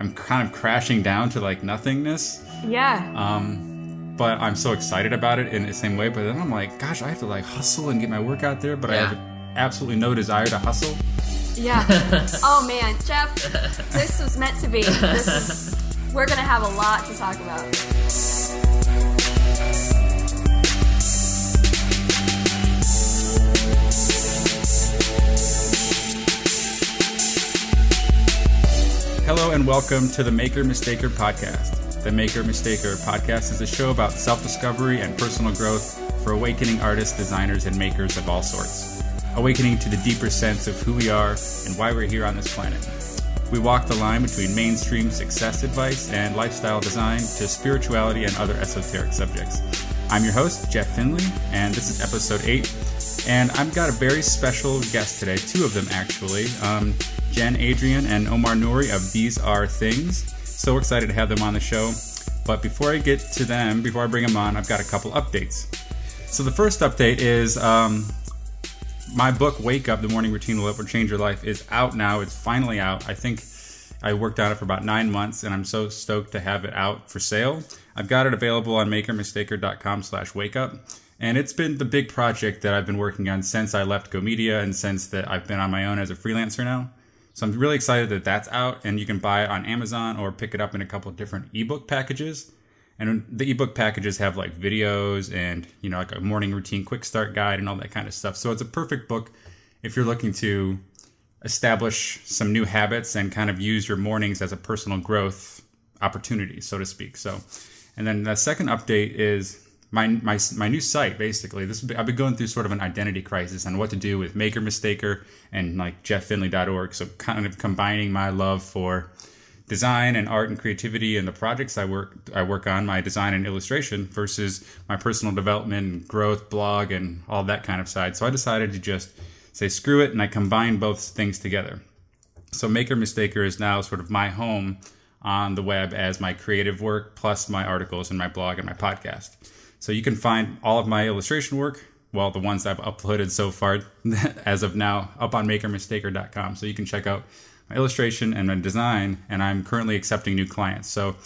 I'm kind of crashing down to like nothingness. Yeah. Um, but I'm so excited about it in the same way. But then I'm like, gosh, I have to like hustle and get my work out there, but I have absolutely no desire to hustle. Yeah. oh man, Jeff, this was meant to be. This is. We're gonna have a lot to talk about. Hello and welcome to the Maker Mistaker podcast. The Maker Mistaker podcast is a show about self discovery and personal growth for awakening artists, designers, and makers of all sorts. Awakening to the deeper sense of who we are and why we're here on this planet. We walk the line between mainstream success advice and lifestyle design to spirituality and other esoteric subjects. I'm your host, Jeff Finley, and this is episode 8. And I've got a very special guest today, two of them actually. Um, Jen Adrion and Omar Noory of These Are Things. So excited to have them on the show. But before I get to them, before I bring them on, I've got a couple updates. So the first update is um, my book wake up the morning routine will ever change your life is out now it's finally out i think i worked on it for about nine months and i'm so stoked to have it out for sale i've got it available on makermistaker.com slash wake up and it's been the big project that i've been working on since i left go media and since that i've been on my own as a freelancer now so i'm really excited that that's out and you can buy it on amazon or pick it up in a couple different ebook packages. And the ebook packages have like videos and you know like a morning routine quick start guide and all that kind of stuff. So it's a perfect book if you're looking to establish some new habits and kind of use your mornings as a personal growth opportunity so to speak. So and then the second update is my my, my new site basically this i've been going through sort of an identity crisis on what to do with maker mistaker and like jefffinley.org so kind of combining my love for design and art and creativity and the projects I work I work on, my design and illustration versus my personal development and growth blog and all that kind of side. So I decided to just say screw it and I combine both things together. So Maker Mistaker is now sort of my home on the web as my creative work plus my articles and my blog and my podcast. So you can find all of my illustration work, well, the ones I've uploaded so far as of now, up on makermistaker.com. So you can check out my illustration and my design, and I'm currently accepting new clients. So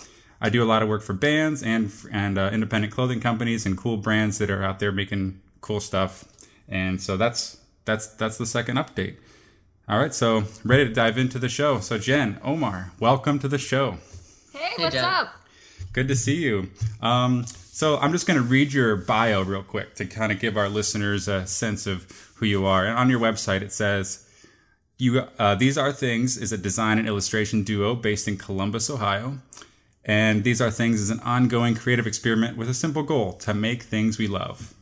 I do a lot of work for bands and and uh, independent clothing companies and cool brands that are out there making cool stuff. And so that's that's that's the second update. All right, so ready to dive into the show. So Jen, Omar, welcome to the show. Hey, what's Jen. up? Good to see you. Um, so I'm just going to read your bio real quick to kind of give our listeners a sense of who you are. And on your website, it says you uh, these are things is a design and illustration duo based in Columbus, Ohio. And these are things is an ongoing creative experiment with a simple goal to make things we love.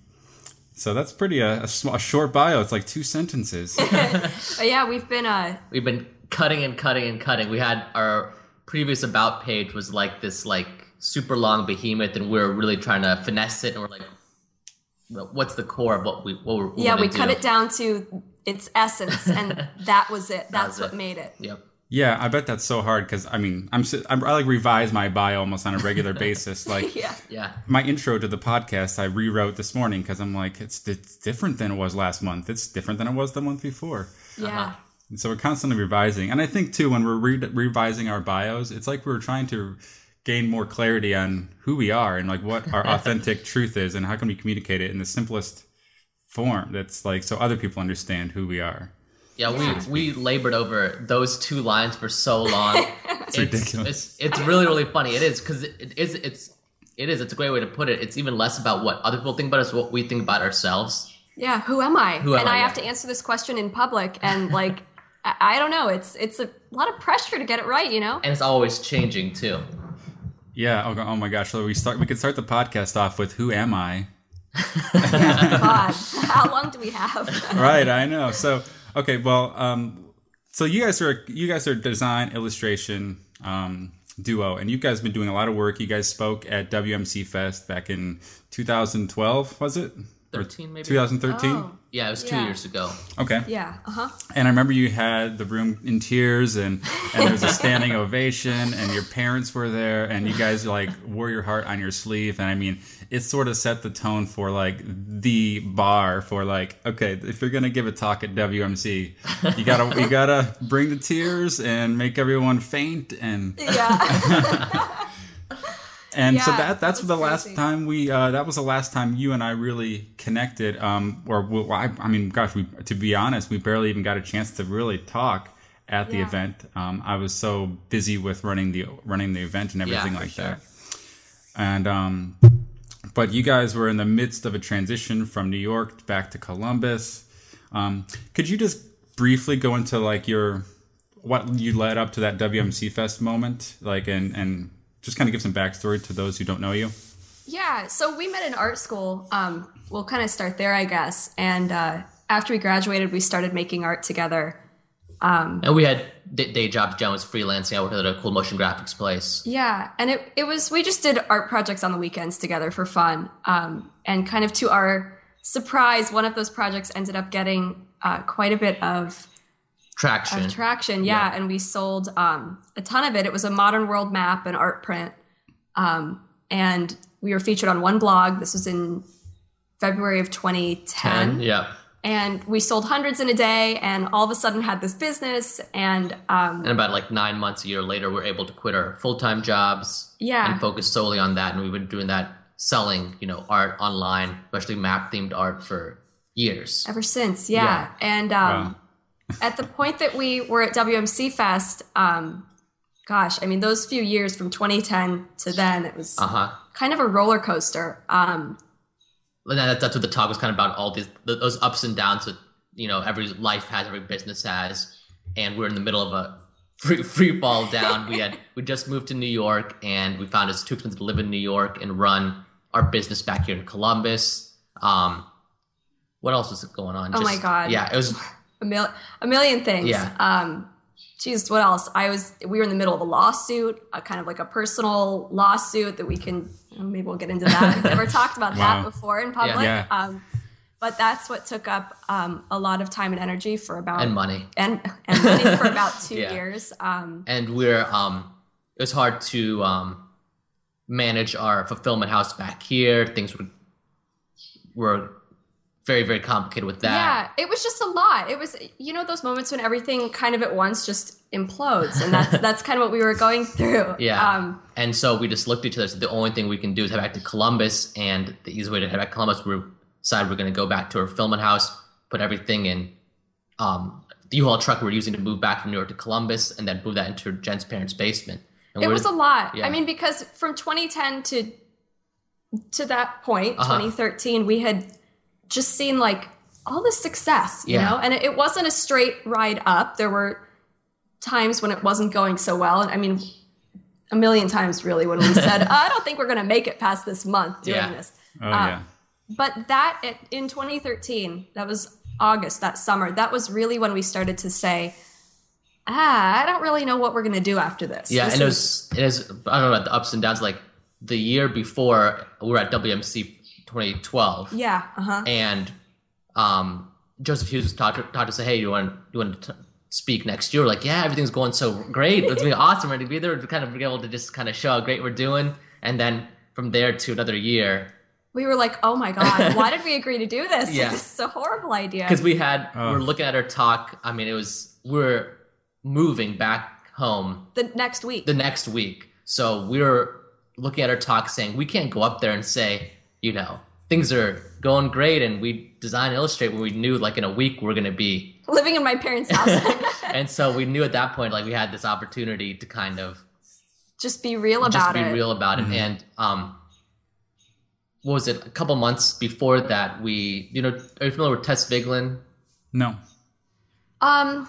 So that's pretty uh, a, small, a short bio. It's like two sentences. Yeah, we've been uh We've been cutting and cutting and cutting. We had our previous about page was like this like super long behemoth, and we are really trying to finesse it. And we're like, well, what's the core of what we what we're, we're yeah, gonna we cut do? it down to its essence, and that was it. That's was what it. made it. Yep. yeah, I bet that's so hard because I mean I'm, I'm I like revise my bio almost on a regular basis. Like Yeah. Yeah. my intro to the podcast I rewrote this morning because I'm like it's it's different than it was last month. It's different than it was the month before. Yeah. Uh-huh. And so we're constantly revising. And I think too when we're re- revising our bios, it's like we're trying to gain more clarity on who we are and like what our authentic truth is and how can we communicate it in the simplest form that's like so other people understand who we are. Yeah, Yeah. we we labored over those two lines for so long. it's, ridiculous. It's, it's really really funny. It is because it, it is it's it is it's a great way to put it. It's even less about what other people think about us, what we think about ourselves. Yeah, who am I? Who am and I, I, have to answer this question in public, and like, I, I don't know. It's it's a lot of pressure to get it right, you know. And it's always changing too. Yeah. Oh, oh my gosh. So we start. We could start the podcast off with "Who am I?" God, how long do we have? right i know so okay well um so you guys are you guys are design illustration um duo and you guys have been doing a lot of work you guys spoke at wmc fest back in 2012 was it 13 maybe. 2013. Oh, Yeah, it was two Yeah. years ago. Okay. yeah. Uh huh. And I remember you had the room in tears, and and there was a standing ovation, and your parents were there, and you guys like wore your heart on your sleeve, and I mean, it sort of set the tone for like the bar for like, okay, if you're gonna give a talk at WMC, you gotta you gotta bring the tears and make everyone faint, and Yeah. and so that that's that was the last time we uh, that was the last time you and I really connected. Um, or well, I, I mean, gosh, we to be honest, we barely even got a chance to really talk at the Yeah. event. Um, I was so busy with running the running the event and everything for like sure. that. And um, but you guys were in the midst of a transition from New York back to Columbus. Um, could you just briefly go into like your what you led up to that WMC Fest moment, like and and just kind of give some backstory to those who don't know you. Yeah, so we met in art school. Um, we'll kind of start there, I guess. And uh, after we graduated, we started making art together. And we had d- day jobs. John was freelancing. I worked at a cool motion graphics place. Yeah, and it, it was, we just did art projects on the weekends together for fun. Um, and kind of to our surprise, one of those projects ended up getting uh, quite a bit of, Traction. of traction. Yeah, Yeah. and we sold um, a ton of it. It was a modern world map and art print. Um, and we were featured on one blog. This was in February of 2010. Ten. Yeah. and we sold hundreds in a day and all of a sudden had this business and um, And about like nine months, a year later, we are able to quit our full time jobs. Yeah. And focus solely on that. And we've been doing that, selling, you know, art online, especially map themed art for years. ever since yeah, Yeah. and um, at the point that we were at wmc fest um, gosh i mean those few years from 2010 to then it was Uh huh. kind of a roller coaster um, that, that's what the talk was kind of about. All these those ups and downs that you know every life has, every business has, and we're in the middle of a free free fall down. we had we just moved to New York, and we found it's too expensive to live in New York and run our business back here in Columbus. Um, what else was going on? Oh my God. Yeah, it was. A, mil- a million things Yeah. um, geez what else i was we were in the middle of a lawsuit a kind of like a personal lawsuit that we can maybe we'll get into that i've never talked about Wow. that before in public Yeah. Um, but that's what took up um, a lot of time and energy for about And money. and and money for about two Yeah. years. Um, and we're um it was hard to um manage our fulfillment house back here things were were very very complicated with that yeah, it was just a lot. It was you know those moments when everything kind of at once just implodes, and that's that's kind of what we were going through. Yeah. Um, and so we just looked at each other said the only thing we can do is head back to columbus and the easy way to head back to columbus we decided we're going to go back to our filming house put everything in um the u-haul truck we were using to move back from new york to columbus and then move that into jen's parents basement and it was a lot. yeah. I mean, because from 2010 to to that point, Uh-huh. 2013, we had just seen like all this success, you Yeah. know, and it, it wasn't a straight ride up. There were times when it wasn't going so well, and I mean, a million times really when we said, "I don't think we're going to make it past this month doing Yeah. this." Oh Um, yeah. But that it- in 2013, that was August, that summer, that was really when we started to say, ah, I don't really know what we're going to do after this. Yeah, This and It was it is I don't know about the ups and downs. Like the year before, we were at WMC 2012, yeah, uh huh. and um, Joseph Hughes talked to, talked to say, "Hey, you want you want to t- speak next year?" We're like, yeah, everything's going so great. It's be awesome. Ready to be there to kind of be able to just kind of show how great we're doing, and then from there to another year, We were like, oh my God, why did we agree to do this? Yeah. This is a horrible idea. because we had Oh. we're looking at our talk. I mean, it was we're moving back home the next week. the next week. So we were looking at our talk saying we can't go up there and say, you know, things are going great and we design and illustrate when we knew like in a week we're going to be. living in my parents' house. And so we knew at that point like we had this opportunity to kind of just be real about just be it. real about it. And um what was it? A couple months before that, we, you know, are you familiar with Tess Vigeland? No. Um,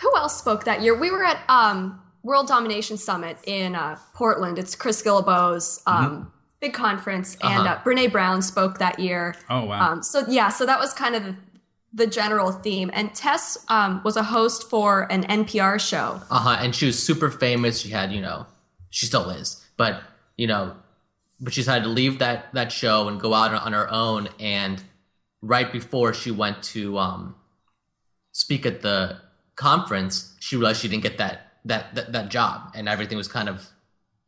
who else spoke that year? We were at um, World Domination Summit in uh, Portland. It's Chris Guillebeau's um, big conference, and Uh-huh. uh, Brene Brown spoke that year. Oh wow. Um, so yeah, so that was kind of the, general theme. And Tess um, was a host for an NPR show. Uh huh. And she was super famous. She had, you know, she still is, but you know, but she decided to leave that that show and go out on, on her own. And right before she went to um, speak at the conference, she realized she didn't get that that that, that job, and everything was kind of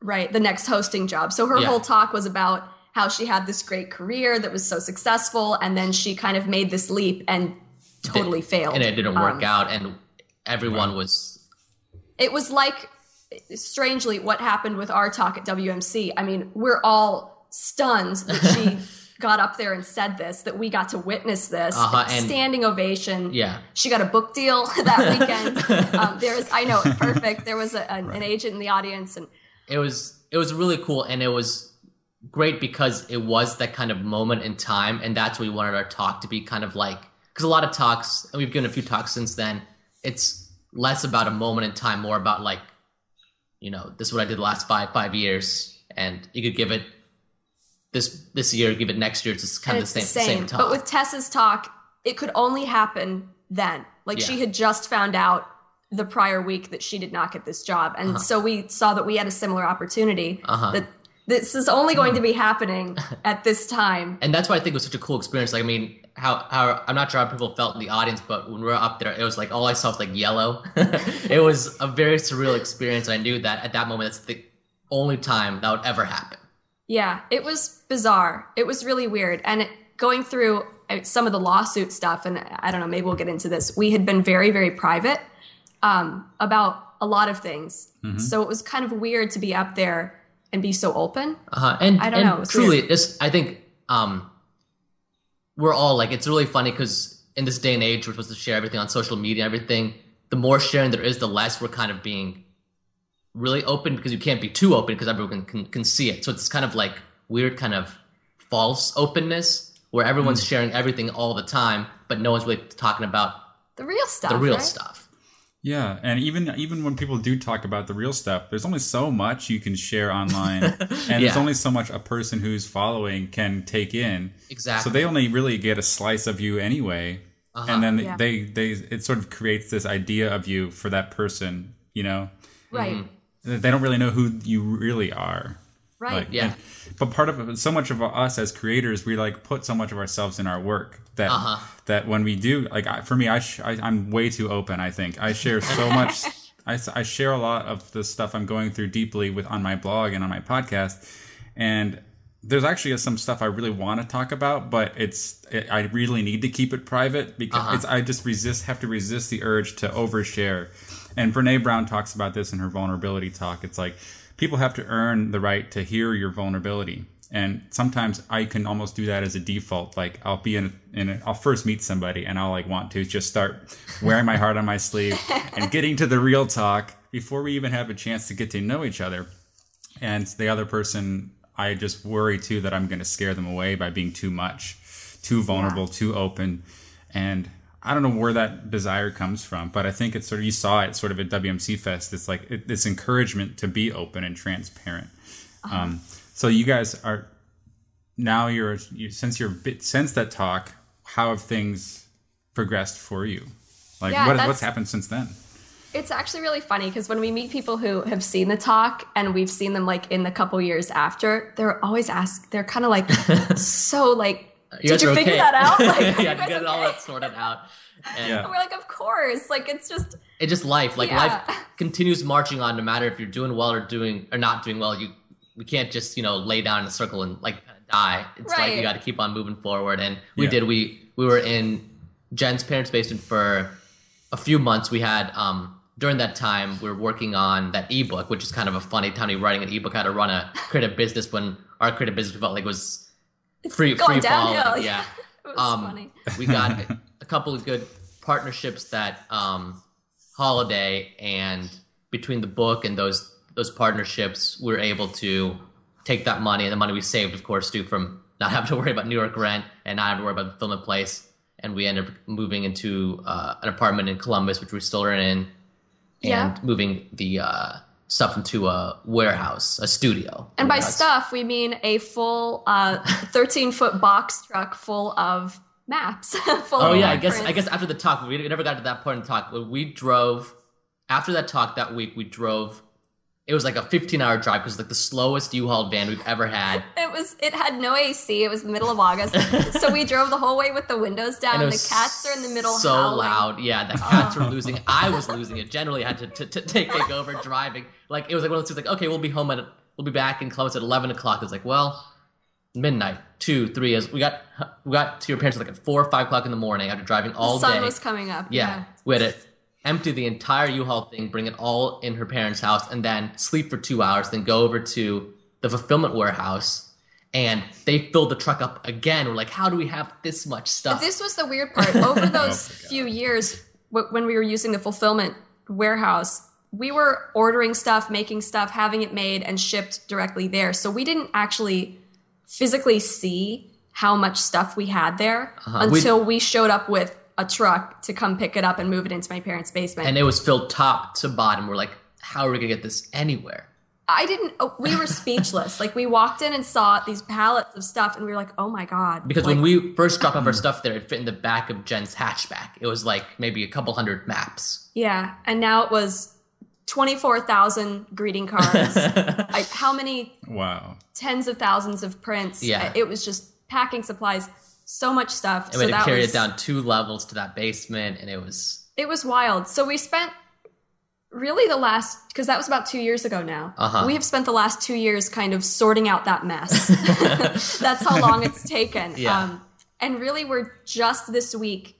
Right, the next hosting job. So her Yeah. whole talk was about how she had this great career that was so successful, and then she kind of made this leap and totally failed. and it didn't work Um, out, and everyone was It was like, strangely, what happened with our talk at WMC. I mean, we're all stunned that she got up there and said this, that we got to witness this. Uh-huh, and- Standing ovation. yeah. She got a book deal that weekend. um, there was, I know, perfect. There was a, an, an agent in the audience, and it was it was really cool and it was great because it was that kind of moment in time and that's what we wanted our talk to be kind of like because a lot of talks and we've given a few talks since then it's less about a moment in time more about like you know this is what i did the last five five years and you could give it this this year give it next year it's just kind and of it's the same, same. same talk But with Tessa's talk, it could only happen then. Like she had just found out the prior week that she did not get this job, and so we saw that we had a similar opportunity. Uh-huh. That this is only going to be happening at this time. and that's why I think it was such a cool experience. Like, I mean, how how I'm not sure how people felt in the audience, but when we were up there, it was like all I saw was like yellow. it was a very surreal experience. I knew that at that moment, it's the only time that would ever happen. Yeah, it was bizarre. It was really weird. And it, going through uh, some of the lawsuit stuff, and I don't know, maybe we'll get into this. We had been very, very private um, about a lot of things. So it was kind of weird to be up there and be so open. Uh-huh. And I don't and know, truly, weird. I think um, we're all like it's really funny because in this day and age, we're supposed to share everything on social media, and everything. The more sharing there is, the less we're kind of being really open because you can't be too open because everyone can, can see it. So it's kind of like weird, kind of false openness where everyone's sharing everything all the time, but no one's really talking about The real stuff. the real right? stuff. Yeah, and even even when people do talk about the real stuff, there's only so much you can share online, and there's only so much a person who's following can take in. Exactly. So they only really get a slice of you anyway, Uh-huh. and then Yeah. they they it sort of creates this idea of you for that person. You know, Right. Mm-hmm. they don't really know who you really are. Right. Like, Yeah. and- but part of so much of us as creators, we like put so much of ourselves in our work that Uh-huh. that when we do, like I, for me, I, sh- I I'm way too open. I think I share so much. I, I share a lot of the stuff I'm going through deeply with on my blog and on my podcast, and there's actually some stuff I really want to talk about, but it's it, I really need to keep it private because Uh-huh. it's I just resist have to resist the urge to overshare. And Brene Brown talks about this in her vulnerability talk. It's like people have to earn the right to hear your vulnerability. And sometimes I can almost do that as a default. Like I'll be in, a, in a, I'll first meet somebody and I'll like want to just start wearing my heart on my sleeve and getting to the real talk before we even have a chance to get to know each other. And the other person, I just worry too that I'm going to scare them away by being too much, too vulnerable, too open. And I don't know where that desire comes from, but I think it's sort of, you saw it sort of at WMC Fest. It's like it, this encouragement to be open and transparent. Um, so you guys are now you're, you, since you're bit, since that talk, how have things progressed for you? Like Yeah, what, what's happened since then? It's actually really funny because when we meet people who have seen the talk and we've seen them like in the couple years after, they're always asked, they're kind of like, so like, did you are figure okay. that out? Like, are you yeah, to guys get all that sorted out. And Yeah. We're like, of course. Like, it's just, it's just life. Like Yeah. life continues marching on, no matter if you're doing well or doing or not doing well. You we can't just you know lay down in a circle and like kind of die. It's like you got to keep on moving forward. And we Yeah. did. We we were in Jen's parents' basement for a few months. We had um during that time we were working on that ebook, which is kind of a funny time to be writing an ebook how to run a creative business when our creative business felt like was free going free fall. downhill. Yeah. it was Um, funny. we got a couple of good partnerships that um, holiday and between the book and those those partnerships we were able to take that money and the money we saved of course too from not having to worry about new york rent and not having to worry about the film in place and we ended up moving into uh, an apartment in columbus which we still are in and Yeah. moving the uh, stuff into a warehouse a studio And by stuff, we mean a full uh, 13 foot box truck full of maps. full Oh of yeah, I guess I guess after the talk, we never got to that point in the talk. We drove after that talk that week, we drove it was like a 15 hour drive because like the slowest U-Haul van we've ever had. It was. It had no AC. It was middle of August, so we drove the whole way with the windows down. And it the cats are in the middle. So howling. loud, yeah. The oh. cats were losing. I was losing it. Generally, I had to, to, to take take over driving. Like it was like one of those things. Like okay, we'll be home at we'll be back in Columbus at 11 o'clock. It's like well, midnight, two, three. As we got we got to your parents like at four or five o'clock in the morning after driving all the sun day. was coming up. Yeah. We had to empty the entire U-Haul thing, bring it all in her parents' house, and then sleep for two hours, then go over to the fulfillment warehouse. And they filled the truck up again. We're like, how do we have this much stuff? This was the weird part. Over those my God. few years, w- when we were using the fulfillment warehouse, we were ordering stuff, making stuff, having it made and shipped directly there. So we didn't actually physically see how much stuff we had there Uh-huh. Until we showed up with a truck to come pick it up and move it into my parents' basement. and it was filled top to bottom. We're like, how are we gonna get this anywhere? I didn't. oh, We were speechless. like we walked in and saw these pallets of stuff, and we were like, "Oh my god!" Because Like, when we first dropped off our stuff there, it fit in the back of Jen's hatchback. It was like maybe a couple hundred maps. yeah, and now it was twenty four thousand greeting cards. like how many Wow. tens of thousands of prints? Yeah. it was just packing supplies, so much stuff. And so we had to carry was, it down two levels to that basement, and it was It was wild. So we spent really the last because that was about two years ago now. Uh-huh. We have spent the last two years kind of sorting out that mess. That's how long it's taken. Yeah. Um, and really, we're just this week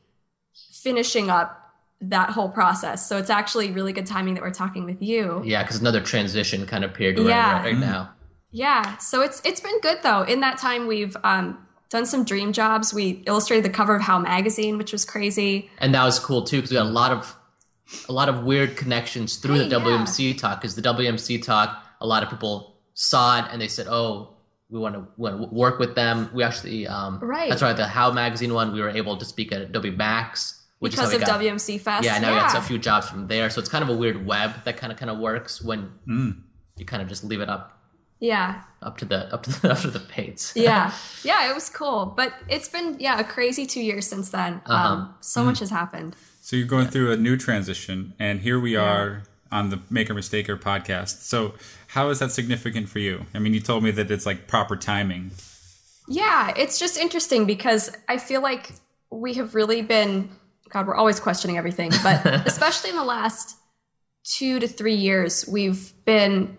finishing up that whole process. So it's actually really good timing that we're talking with you. yeah, because another transition kind of period Yeah. right, right now. Yeah. So it's it's been good though. In that time, we've um, done some dream jobs. We illustrated the cover of How magazine, which was crazy. and that was cool too because we got a lot of a lot of weird connections through Hey, the yeah. WMC talk because the WMC talk a lot of people saw it and they said oh we want to, we want to work with them we actually um Right. that's right the How magazine one we were able to speak at Adobe Max which because of got, WMC Fest. yeah now we got a few jobs from there so it's kind of a weird web that kind of kind of works when Mm. you kind of just leave it up Yeah. up to the up to the, up to the pates yeah yeah it was cool but it's been yeah a crazy two years since then Uh-huh. um so much has happened So you're going through a new transition, and here we are on the Maker Mistaker podcast. So how is that significant for you? I mean, you told me that it's like proper timing. yeah it's just interesting because i feel like we have really been god we're always questioning everything but especially in the last two to three years we've been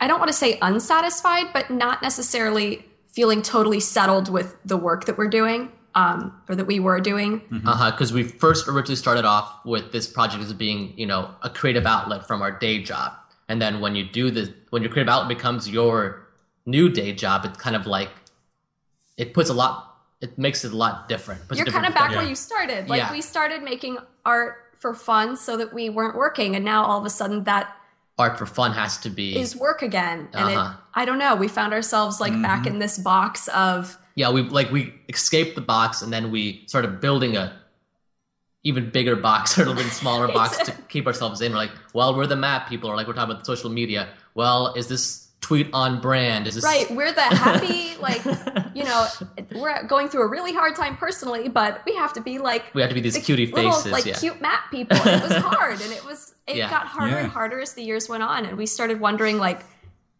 i don't want to say unsatisfied but not necessarily feeling totally settled with the work that we're doing um, or that we were doing Uh-huh, because we first originally started off with this project as being, you know, a creative outlet from our day job. And then when you do this, when your creative outlet becomes your new day job, it's kind of like, it puts a lot, it makes it a lot different. Puts you're kind of back perspective. where you started. Like Yeah. we started making art for fun so that we weren't working, and now all of a sudden that Art for fun has to be, is work again. And Uh-huh. it, I don't know. We found ourselves like back in this box of yeah, we like, we escaped the box and then we started building a even bigger box or a little bit smaller box to keep ourselves in. We're like, well, we're the map people, or like we're talking about social media. Well, is this tweet on brand? Is this right. We're the happy, like you know, we're going through a really hard time personally, but we have to be like We have to be these the cutie little, faces, like yeah. cute map people. And it was hard, and it was it Yeah. got harder Yeah. and harder as the years went on, and we started wondering like,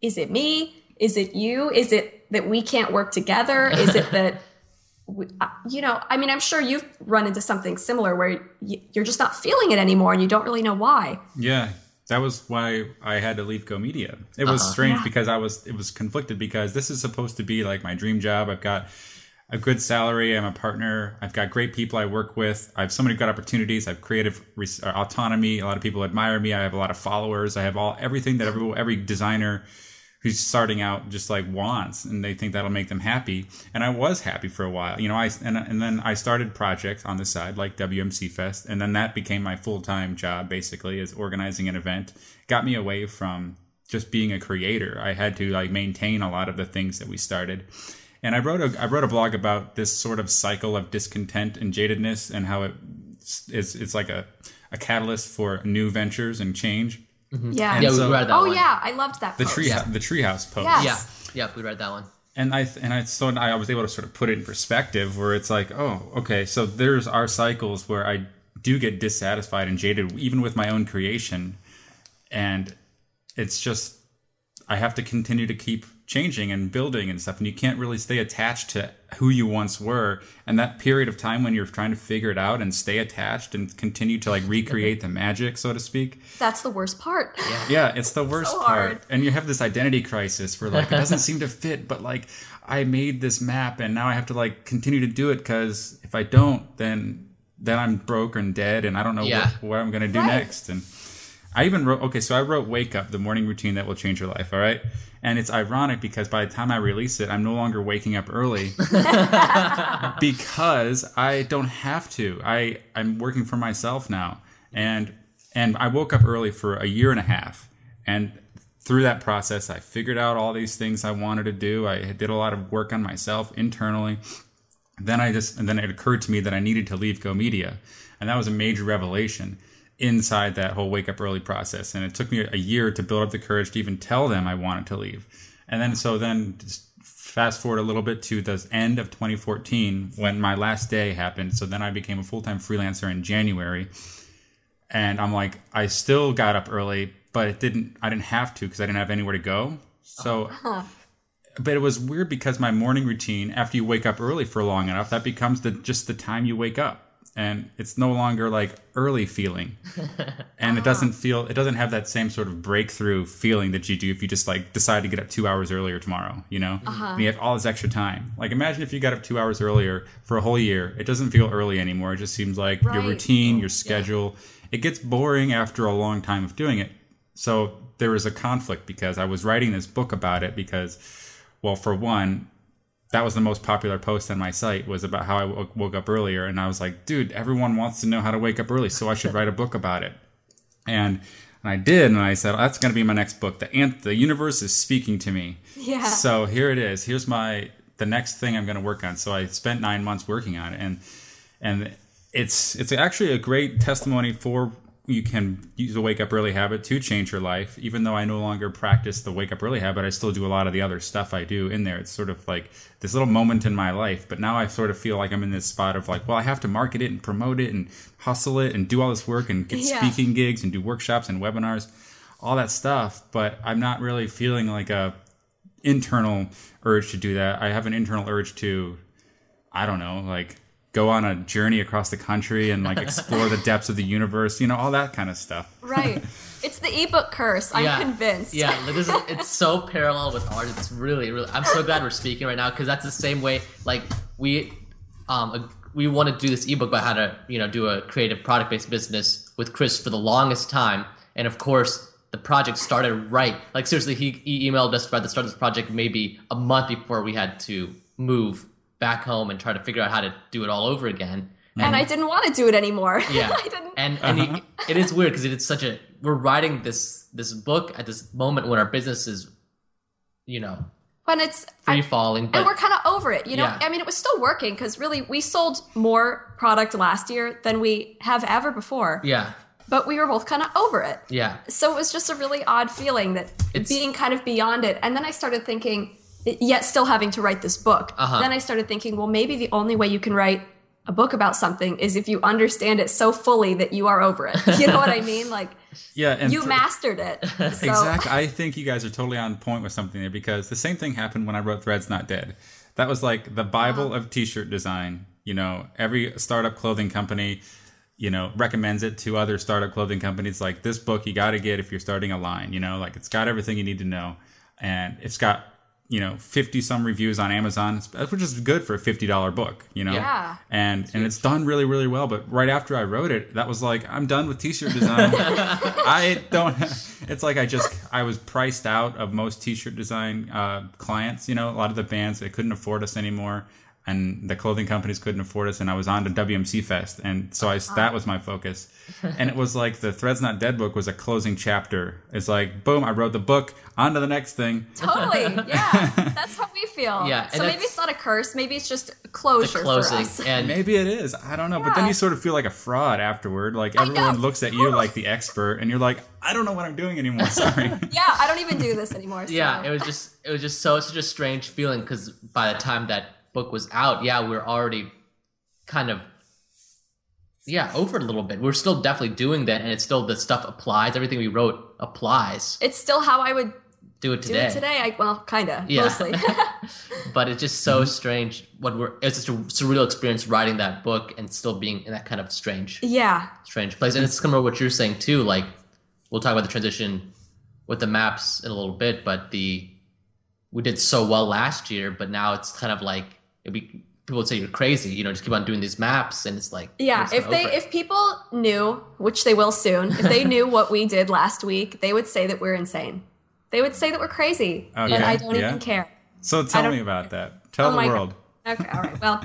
is it me? Is it you? Is it that we can't work together? Is it that we, uh, you know? I mean, I'm sure you've run into something similar where you're just not feeling it anymore, and you don't really know why. Yeah, that was why I had to leave Go Media. It was Uh-huh. strange Yeah. because I was it was conflicted because this is supposed to be like my dream job. I've got a good salary. I'm a partner. I've got great people I work with. I have so many good opportunities. I have creative res- uh, autonomy. A lot of people admire me. I have a lot of followers. I have all everything that every every designer who's starting out just like wants and they think that'll make them happy. And i was happy for a while. You know i and, and then i started projects on the side like wmc fest and then that became my full-time job basically is organizing an event. Got me away from just being a creator. I had to like maintain a lot of the things that we started. And i wrote a i wrote a blog about this sort of cycle of discontent and jadedness and how it is it's like a a catalyst for new ventures and change Mm-hmm. Yeah. And Yeah, we read that oh one. yeah, I loved that. the post. tree Yeah. the treehouse post Yes. Yeah, yeah, we read that one. and I and I so I was able to sort of put it in perspective where it's like, oh, okay, so there's our cycles where I do get dissatisfied and jaded even with my own creation, and it's just I have to continue to keep changing and building and stuff, and you can't really stay attached to who you once were. And that period of time when you're trying to figure it out and stay attached and continue to like recreate the magic, so to speak. That's the worst part. Yeah. Yeah, it's the worst So part. And you have this identity crisis where like it doesn't seem to fit, but like I made this map and now I have to like continue to do it because if I don't, then then I'm broke and dead and I don't know Yeah. what, what I'm gonna do Right. next. And I even wrote okay, so I wrote Wake Up, the morning routine that will change your life, all right? And it's ironic because by the time I release it, I'm no longer waking up early because I don't have to. I I'm working for myself now, and and I woke up early for a year and a half, and through that process, I figured out all these things I wanted to do. I did a lot of work on myself internally. Then I just and then it occurred to me that I needed to leave Go Media, and that was a major revelation inside that whole wake up early process. And it took me a year to build up the courage to even tell them I wanted to leave. And then so then just fast forward a little bit to the end of 2014 when my last day happened. So then I became a full time freelancer in January. And I'm like, I still got up early, but it didn't. I didn't have to because I didn't have anywhere to go. So, oh, but it was weird because my morning routine, after you wake up early for long enough, that becomes the just the time you wake up, and it's no longer like early feeling, and it ah. doesn't feel it doesn't have that same sort of breakthrough feeling that you do if you just like decide to get up two hours earlier tomorrow. You know, uh-huh. and you have all this extra time. Like imagine if you got up two hours earlier for a whole year. It doesn't feel early anymore. It just seems like your routine, your schedule. It gets boring after a long time of doing it. So there was a conflict because I was writing this book about it because, well, for one, that was the most popular post on my site was about how I woke up earlier, and I was like, dude, everyone wants to know how to wake up early, so I should write a book about it. And and I did, and I said that's going to be my next book. The ant, the universe is speaking to me. Yeah. So here it is. Here's my the next thing I'm going to work on. So I spent nine months working on it, and and it's it's actually a great testimony for you can use a wake up early habit to change your life. Even though I no longer practice the wake up early habit, I still do a lot of the other stuff I do in there. It's sort of like this little moment in my life. But now I sort of feel like I'm in this spot of like, well, I have to market it and promote it and hustle it and do all this work and get Yeah. speaking gigs and do workshops and webinars, all that stuff. But I'm not really feeling like a internal urge to do that. I have an internal urge to, I don't know, like go on a journey across the country and like explore the depths of the universe, you know, all that kind of stuff. Right. It's the ebook curse. I'm Yeah. convinced. Yeah, like, this is it's so parallel with art. It's really, really. I'm so glad we're speaking right now because that's the same way. Like we, um, we want to do this ebook about how to, you know, do a creative product based business with Chris for the longest time, and of course, the project started right. Like seriously, he, he emailed us about the start of this project maybe a month before we had to move back home and try to figure out how to do it all over again. And I didn't want to do it anymore. Yeah, I didn't. and and he- uh-huh. it is weird because it's such a we're writing this this book at this moment when our business is, you know, when it's free I- falling. and we're kind of over it, you know. Yeah. I mean, it was still working because really we sold more product last year than we have ever before. yeah, But we were both kind of over it. yeah, So it was just a really odd feeling that It's- being kind of beyond it. And then I started thinking, yet still having to write this book. Uh-huh. Then I started thinking, well, maybe the only way you can write a book about something is if you understand it so fully that you are over it. You know what I mean? Like Yeah, and you for- mastered it. So, Exactly. I think you guys are totally on point with something there because the same thing happened when I wrote Threads Not Dead. That was like the Bible of t-shirt design. You know, every startup clothing company, you know, recommends it to other startup clothing companies. Like this book, you got to get if you're starting a line. You know, like it's got everything you need to know, and it's got you know 50 some reviews on Amazon, which is good for a fifty dollar book. You know, Yeah. and and it's done really really well. But right after I wrote it, that was like I'm done with t-shirt design. I don't. It's like I just I was priced out of most t-shirt design uh, clients. You know, a lot of the bands they couldn't afford us anymore, and the clothing companies couldn't afford us. And I was on to WMC Fest, and so I uh-huh. that was my focus. And it was like the Threads Not Dead book was a closing chapter. It's like boom, I wrote the book. On to the next thing. totally. Yeah. That's how we feel. Yeah, So maybe it's not a curse. Maybe it's just closure the closing for us. and Maybe it is. I don't know. But then you sort of feel like a fraud afterward. Like everyone looks at you like the expert, and you're like, I don't know what I'm doing anymore. Sorry. Yeah, I don't even do this anymore. So. yeah, it was just it was just so such a strange feeling because by the time that book was out, yeah, we're already kind of yeah over a little bit. We're still definitely doing that, and it's still the stuff applies. Everything we wrote applies. It's still how I would Do it do today. it today. I, well, kind of, Yeah. mostly. but it's just so mm-hmm. strange what we're it's just a surreal experience writing that book and still being in that kind of strange yeah. strange place and it's similar to what you're saying too like we'll talk about the transition with the maps in a little bit but the we did so well last year but now it's kind of like it'd be people would say you're crazy you know just keep on doing these maps and it's like Yeah, it's if they over. if people knew, which they will soon, if they knew what we did last week, they would say that we're insane. They would say that we're crazy, Okay, and I don't yeah. even care. So tell me about that. Tell Oh the my God. world. Okay, all right. Well,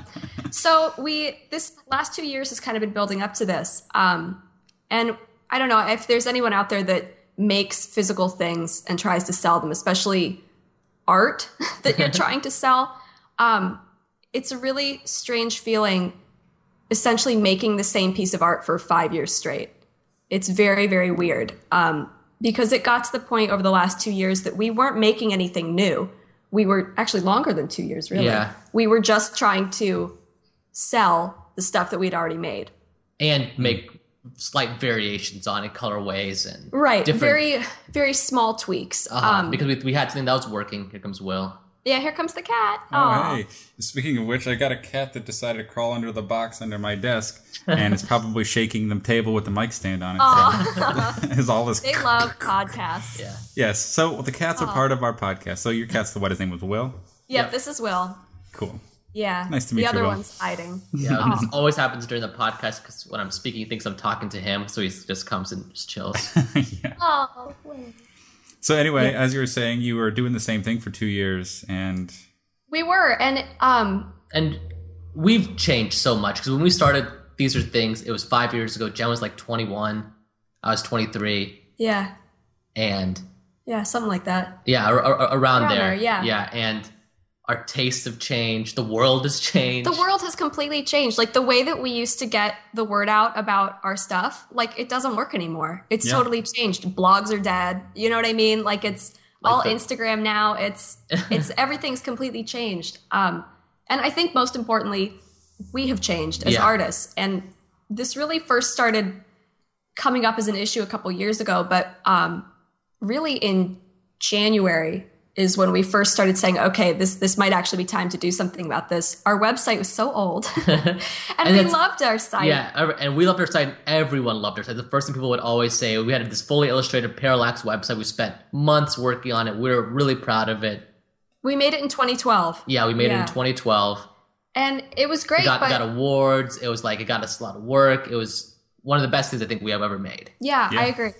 so we this last two years has kind of been building up to this, um, and I don't know if there's anyone out there that makes physical things and tries to sell them, especially art that you're trying to sell. Um, it's a really strange feeling, essentially making the same piece of art for five years straight. It's very, very weird um, because it got to the point over the last two years that we weren't making anything new. We were actually longer than two years, really. Yeah. We were just trying to sell the stuff that we'd already made. and make slight variations on it colorways and Right. Very, very small tweaks. uh-huh, Um, because we, we had something that was working here comes will yeah, here comes the cat. Oh, hey. Speaking of which, I got a cat that decided to crawl under the box under my desk, and it's probably shaking the table with the mic stand on it. So is all this. They love podcasts. yeah Yes. So the cats are part of our podcast. So your cat's the what? His name was Will. Yep, Yep. this is Will. Cool. Yeah. Nice to meet you, The other Will. one's hiding. Yeah, this always happens during the podcast because when I'm speaking, he thinks I'm talking to him, so he just comes and just chills. yeah. Oh, So anyway, as you were saying, you were doing the same thing for two years, and we were, and um, and we've changed so much because when we started, these are things. It was five years ago. Jen was like 21, I was 23, yeah, and yeah, something like that. yeah, ar- ar- around, Around there, there, yeah. yeah, and our tastes have changed. The world has changed. The world has completely changed. Like the way that we used to get the word out about our stuff, like it doesn't work anymore. It's Yeah. totally changed. Blogs are dead. You know what I mean? Like it's all the- Instagram now. It's it's everything's completely changed. Um, and I think most importantly, we have changed as Yeah. artists. And this really first started coming up as an issue a couple years ago, but um, really in January is when we first started saying, okay, this this might actually be time to do something about this. Our website was so old, and, we loved our site. Yeah, and we loved our site. and Everyone loved our site. The first thing people would always say, we had this fully illustrated parallax website. We spent months working on it. We were really proud of it. We made it in 2012, Yeah, we made it in 2012. and it was great. It got, but got awards. It was like it got us a lot of work. It was one of the best things I think we have ever made. yeah, Yeah. I agree.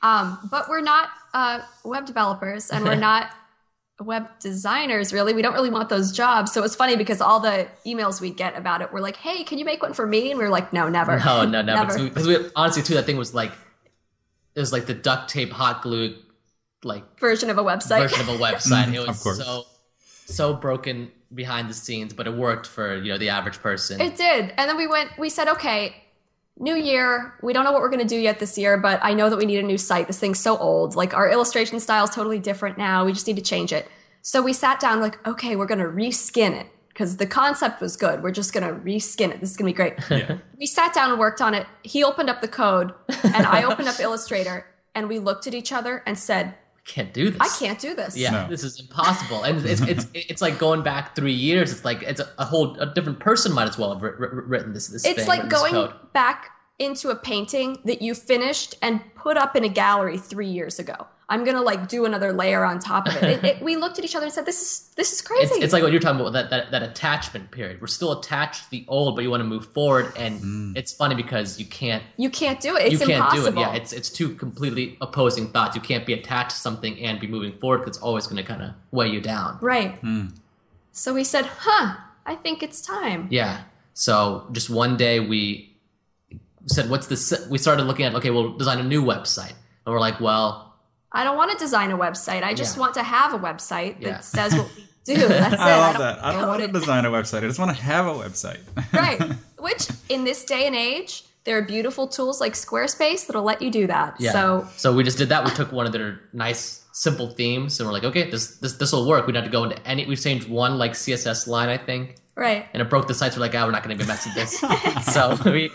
Um, but we're not uh, web developers, and we're not web designers. Really, we don't really want those jobs. So it's funny because all the emails we get about it were like, "Hey, can you make one for me?" And we are like, "No, never." No, no, no. Never. Because we, honestly, too, that thing was like it was like the duct tape, hot glue, like version of a website. version of a website. It Of was course. so so broken behind the scenes, but it worked for you know the average person. It did. And then we went, we said, okay, new year. We don't know what we're going to do yet this year, but I know that we need a new site. This thing's so old. Like our illustration style is totally different now. We just need to change it. So we sat down, like, okay, we're going to reskin it because the concept was good. We're just going to reskin it. This is going to be great. yeah, we sat down and worked on it. He opened up the code and I opened up Illustrator and we looked at each other and said, can't do this. I can't do this. Yeah, No. this is impossible, and it's it's it's like going back three years. It's like it's a, a whole a different person might as well have writ- writ- written this. this It's thing, like written this going back into a painting that you finished and put up in a gallery three years ago. I'm gonna like do another layer on top of it. it, it we looked at each other and said, "This is this is crazy." It's, it's like what you're talking about that, that that attachment period. We're still attached to the old, but you want to move forward, and mm. it's funny because you can't you can't do it. It's you can't impossible. do it. Yeah, it's it's two completely opposing thoughts. You can't be attached to something and be moving forward because it's always going to kind of weigh you down. right. Hmm. So we said, "Huh, I think it's time." Yeah. So just one day we said, "What's this?" We started looking at okay, we'll design a new website, and we're like, well, I don't want to design a website. I just Yeah. want to have a website that Yeah. says what we do. That's it. I love don't that. I don't want to it. design a website. I just want to have a website. right. Which in this day and age, there are beautiful tools like Squarespace that'll let you do that. yeah. So so we just did that. We took one of their nice simple themes, and we're like, okay, this this this will work. We don't have to go into any. We changed one like CSS line, I think. right. and it broke the sites. We're like, ah, we're not going to be messing with this. so we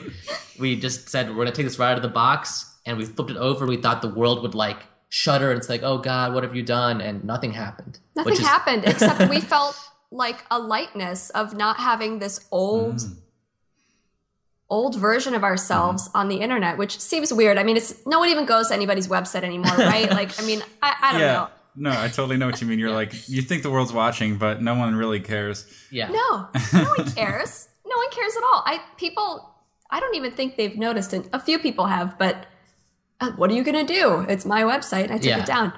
we just said we're gonna take this right out of the box, and we flipped it over. We thought the world would like shudder, and it's like, oh god, what have you done? And nothing happened. Nothing which is- happened except we felt like a lightness of not having this old Mm. old version of ourselves on the internet, which seems weird. I mean, it's no one even goes to anybody's website anymore, right? like, I mean, I, I don't yeah. know. No, I totally know what you mean. You're like you think the world's watching, but no one really cares. Yeah. No, no one cares. no one cares at all. I people, I don't even think they've noticed it. A few people have, but what are you going to do? It's my website. I took Yeah. it down.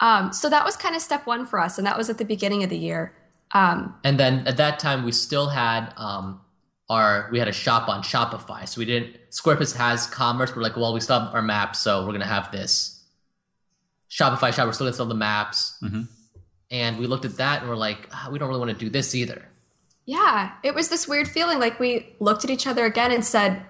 Um, so that was kind of step one for us, and that was at the beginning of the year. Um, And then at that time, we still had um, our we had a shop on Shopify, so we didn't. Squarespace has commerce. We're like, well, we still have our maps, so we're gonna have this Shopify shop. We're still gonna sell the maps, Mhm. and we looked at that and we're like, ah, we don't really want to do this either. yeah, it was this weird feeling. Like we looked at each other again and said,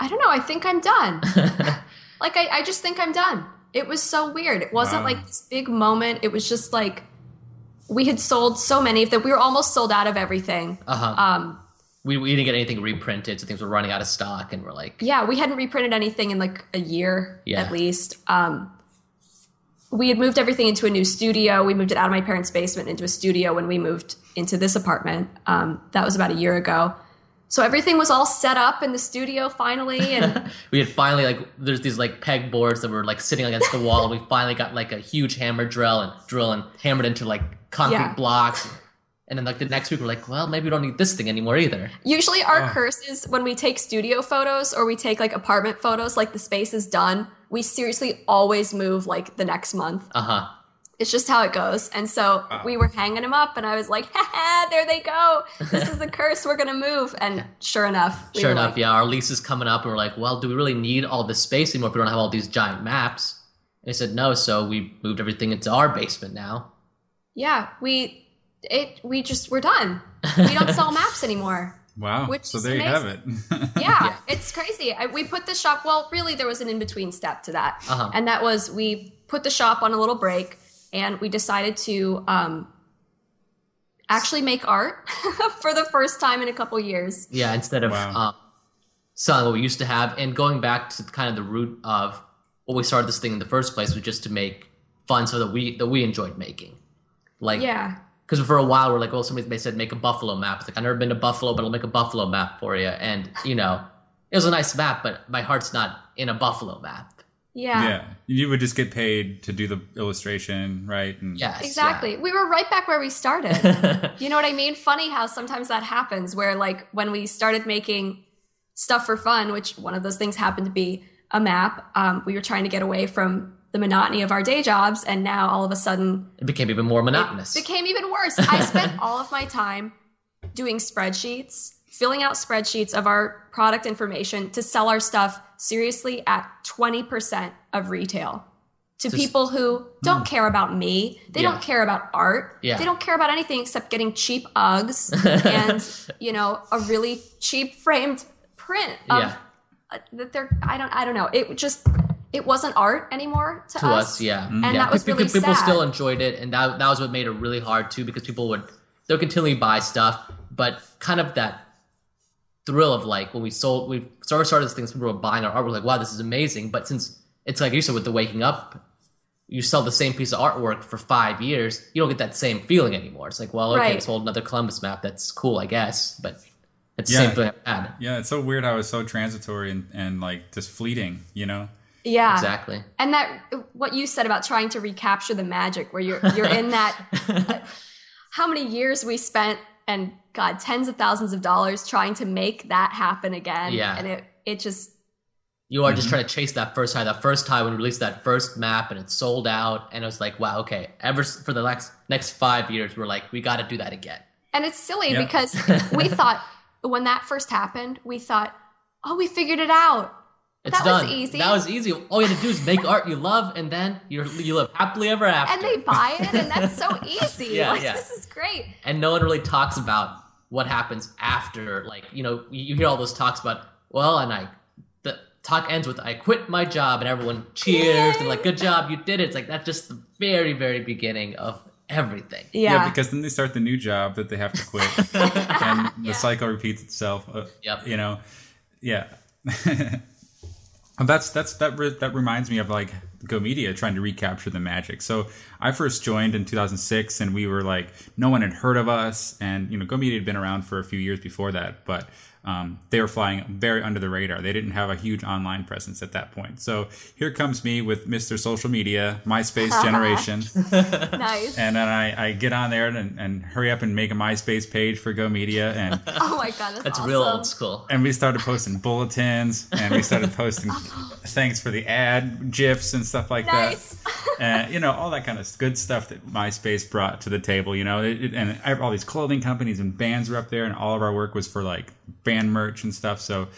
"I don't know. I think I'm done. like I, I just think I'm done." It was so weird. It wasn't Wow. like this big moment. It was just like we had sold so many of them. We were almost sold out of everything. Uh huh. Um, we, we didn't get anything reprinted, so things were running out of stock, and we're like, yeah, we hadn't reprinted anything in like a year Yeah. at least. Um, we had moved everything into a new studio. We moved it out of my parents' basement into a studio when we moved into this apartment. Um, that was about a year ago. So everything was all set up in the studio finally, and we had finally like there's these like peg boards that were like sitting against the wall, and we finally got like a huge hammer drill and drill and hammered into like concrete Yeah. blocks. And then like the next week we're like, well, maybe we don't need this thing anymore either. usually our Oh. curse is when we take studio photos or we take like apartment photos, like the space is done. We seriously always move like the next month. Uh huh. It's just how it goes. And so Wow. we were hanging them up, and I was like, "Ha there they go. This is the curse. We're gonna move." And sure enough, we Sure enough, like, yeah, our lease is coming up, and we're like, well, do we really need all this space anymore if we don't have all these giant maps? And they said no, so we moved everything into our basement now. yeah, we it we just we're done. We don't sell maps anymore. Wow. Which so is there you have it. Yeah, Yeah. it's crazy. I, we put the shop. Well, really, there was an in between step to that, Uh-huh. and that was we put the shop on a little break, and we decided to um, actually make art for the first time in a couple years. Yeah, instead of Wow. um, selling what we used to have, and going back to kind of the root of what we started this thing in the first place was just to make fun so that we that we enjoyed making. Like, Yeah, because for a while we're like, well, somebody they said make a buffalo map. It's like I've never been to Buffalo, but I'll make a buffalo map for you. And you know, it was a nice map, but my heart's not in a buffalo map. Yeah, yeah. You would just get paid to do the illustration, right? And Yes, exactly. We were right back where we started. You know what I mean? Funny how sometimes that happens where like when we started making stuff for fun, which one of those things happened to be a map, um, we were trying to get away from the monotony of our day jobs and now all of a sudden it became even more monotonous. it became even worse. I spent all of my time doing spreadsheets, filling out spreadsheets of our product information to sell our stuff seriously at 20% of retail. To Just- people who don't care about me, they Yeah. don't care about art, Yeah. they don't care about anything except getting cheap Uggs and you know a really cheap framed print of Yeah. uh, that they're I don't I don't know it just it wasn't art anymore to, to us, yeah. and yeah. that was really people sad. still enjoyed it, and that that was what made it really hard too, because people would they'll continually buy stuff, but kind of that thrill of like when we sold we started started this thing, people were buying our art, we're like, wow, this is amazing. But since it's like you said with the waking up, you sell the same piece of artwork for five years, you don't get that same feeling anymore. It's like, well, okay, Right. I sold another Columbus map, that's cool, I guess, but it's the same feeling I had. Yeah, it's so weird how it's so transitory and, and like just fleeting, you know? yeah Exactly. and that what you said about trying to recapture the magic where you're you're in that how many years we spent and god tens of thousands of dollars trying to make that happen again Yeah. and it it just You are Mm-hmm. just trying to chase that first high. That first time when we released that first map and it sold out, and it was like, wow, okay. Ever for the next next five years, we're like, we got to do that again. and it's silly Yeah. because we thought when that first happened we thought oh we figured it out It's That was done. easy. That was easy. All you had to do is make art you love, and then you you live happily ever after. and they buy it and that's so easy Yeah, like yeah. this is great and no one really talks about what happens after. Like you know, you you hear all those talks about, well, and I the talk ends with I quit my job, and everyone cheers and like, good job, you did it. It's like that's just the very very beginning of everything. yeah, because then they start the new job that they have to quit and the Yeah. cycle repeats itself. Uh, Yep. You know? Yeah. that's that's that re- that reminds me of like Go Media trying to recapture the magic. So I first joined in 2006, and we were like, no one had heard of us, and you know, Go Media had been around for a few years before that, but um, they were flying very under the radar. They didn't have a huge online presence at that point. So here comes me with Mr. Social Media, MySpace generation. nice. and then I, I get on there and, and hurry up and make a MySpace page for Go Media. And, oh my god, that's, That's awesome. real old school. and we started posting bulletins and we started posting thanks for the ad, GIFs, and stuff like Nice. that. And, you know, all that kind of good stuff that MySpace brought to the table, you know, it, it- and all these clothing companies and bands were up there, and all of our work was for like band merch and stuff. So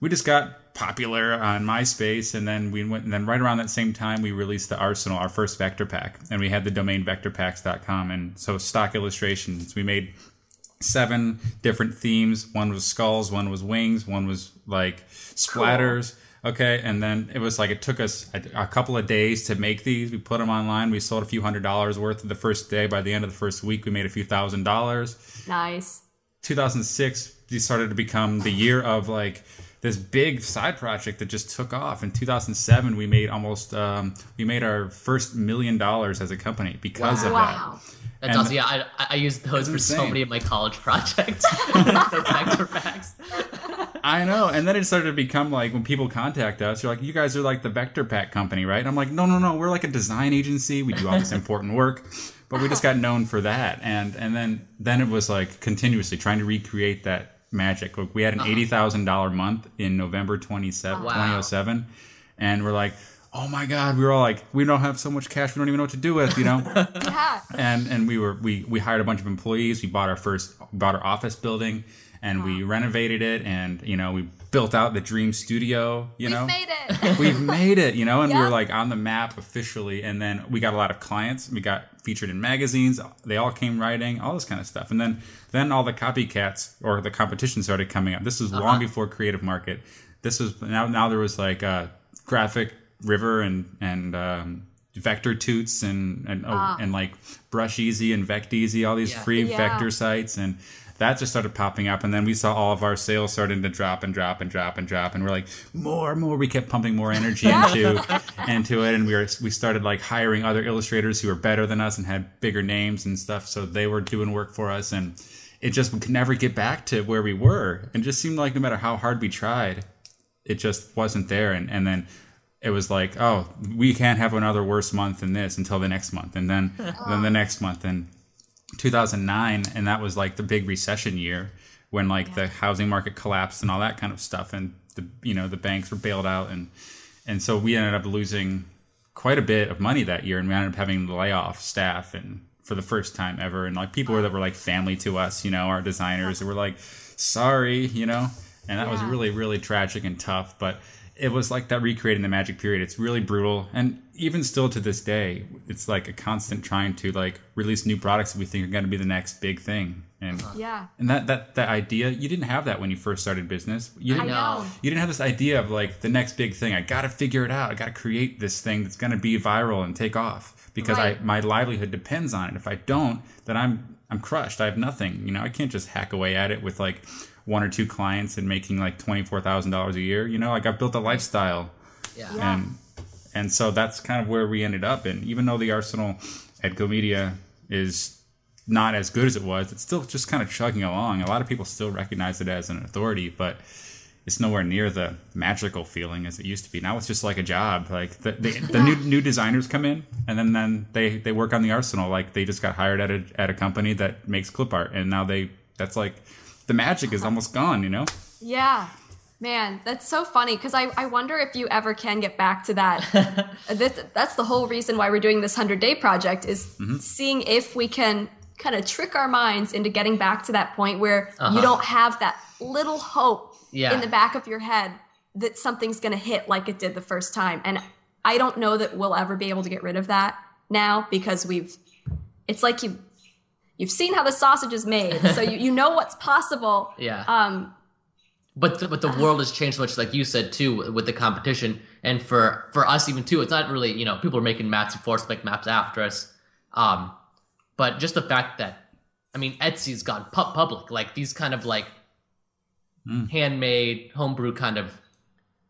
we just got popular on MySpace, and then we went, and then right around that same time, we released the Arsenal, our first vector pack, and we had the domain vectorpacks.com, and so stock illustrations. We made seven different themes. One was skulls, one was wings, one was like splatters. Okay, and then it was like it took us a, a couple of days to make these. We put them online. We sold a few hundred dollars worth of the first day. By the end of the first week, we made a few thousand dollars. Nice. 2006 these started to become the year of like this big side project that just took off in 2007 we made almost um, we made our first million dollars as a company because of Wow. That's And- awesome. Yeah, I, I- I used those for so many of my college projects. the vector packs. i know and then it started to become like when people contact us you're like you guys are like the vector pack company right and i'm like no no no we're like a design agency we do all this important work but we just got known for that. And and then then it was like continuously trying to recreate that magic. Like we had an uh-huh. $80000 month in november 27 Wow. 2007 and we're like oh my god. We were all like we don't have so much cash. We don't even know what to do with you know? Yeah. and and we were we we hired a bunch of employees. We bought our first bought our office building and we renovated it. And you know we built out the dream studio you know? We've made it. we've made it, you know, and we were like on the map officially. And then we got a lot of clients. We got featured in magazines. They all came writing, all this kind of stuff. And then then all the copycats or the competition started coming up. This was long before Creative Market. This was now now there was like uh, graphic river and and um, Vectortuts and and oh, and like Brusheezy and Vecteezy all these Yeah. free Yeah. vector sites and that just started popping up. And then we saw all of our sales starting to drop and drop and drop and drop. And we're like more more. We kept pumping more energy into into it. And we were we started like hiring other illustrators who were better than us and had bigger names and stuff. So they were doing work for us. And it just we could never get back to where we were. And just seemed like no matter how hard we tried it just wasn't there. And and then it was like oh we can't have another worse month than this until the next month. And then then the next month. And 2009 and that was like the big recession year when like the housing market collapsed and all that kind of stuff and the you know the banks were bailed out and and so we ended up losing quite a bit of money that year and we ended up having to lay off staff and for the first time ever and like people that were like family to us you know our designers that were like sorry you know and that was really really tragic and tough but it was like that recreating the magic period. It's really brutal and even still to this day it's like a constant trying to like release new products that we think are going to be the next big thing and uh-huh. Yeah. and that that that idea you didn't have that when you first started business you I didn't know. you didn't have this idea of like the next big thing i gotta figure it out i gotta create this thing that's gonna be viral and take off because Right. i my livelihood depends on it if i don't then i'm i'm crushed i have nothing you know i can't just hack away at it with like one or two clients and making like $24000 a year you know like i've built a lifestyle Yeah. Yeah. and and so that's kind of where we ended up. And even though the arsenal at go media is not as good as it was it's still just kind of chugging along. A lot of people still recognize it as an authority but it's nowhere near the magical feeling as it used to be. Now it's just like a job. Like the, the, the new new designers come in and then then they they work on the arsenal. Like they just got hired at a at a company that makes clip art and now they that's like the magic is almost gone you know? Yeah. Man, that's so funny because I, I wonder if you ever can get back to that. that's, that's the whole reason why we're doing this 100 day project is Mm-hmm. seeing if we can kind of trick our minds into getting back to that point where Uh-huh. you don't have that little hope Yeah. in the back of your head that something's going to hit like it did the first time. And I don't know that we'll ever be able to get rid of that now because we've, it's like you've, you've seen how the sausage is made. So you, you know what's possible. Yeah. Um, but the, but the world has changed so much, like you said too, with the competition, and for for us even too. It's not really you know people are making maps before us, make maps after us. Um, but just the fact that I mean Etsy's gone pu- public, like these kind of like handmade homebrew kind of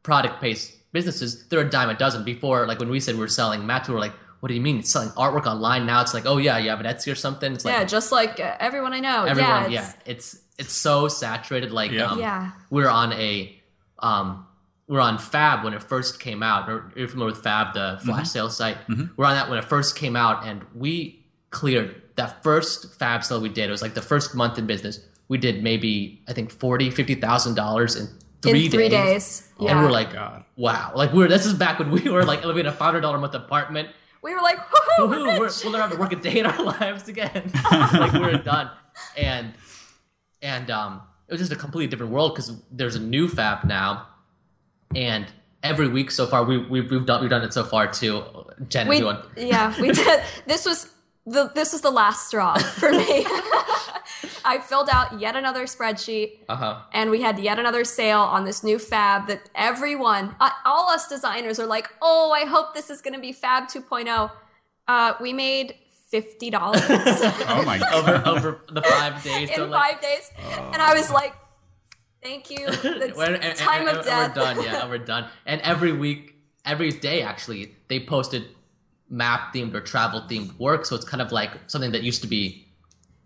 product based businesses, they're a dime a dozen. Before, like when we said we were selling maps, we were like, what do you mean? It's selling artwork online now? It's like, oh yeah, you have an Etsy or something. It's like yeah, just like uh, everyone I know. everyone, yeah, yeah, it's, it's it's so saturated. Like, Yeah. um, Yeah. we're on a um, we're on Fab when it first came out. Or You're familiar with Fab, the flash sale site. We're on that when it first came out, and we cleared that first Fab sale we did. It was like the first month in business. We did maybe I think forty, fifty thousand dollars in three in three days. days. Yeah. And we're like, God. wow! Like we're this is back when we were like living in a five hundred dollar a month apartment. we were like, woohoo, Woohoo, we're we're, we'll never have to work a day in our lives again. like we're done. And and um, it was just a completely different world because there's a new fab now, and every week so far we we've, we've done we've done it so far too. Jen, we, yeah, we did. This was the this was the last straw for me. I filled out yet another spreadsheet, Uh huh. and we had yet another sale on this new Fab that everyone, uh, all us designers, are like, "Oh, I hope this is going to be Fab 2.0." Uh, we made fifty dollars Oh my Over god. over over the five days. so in like, five days, and I was like, "Thank you." That's We're- and- time and- of and death. We're done. Yeah, we're done. And every week, every day, actually, they posted map themed or travel themed work. So it's kind of like something that used to be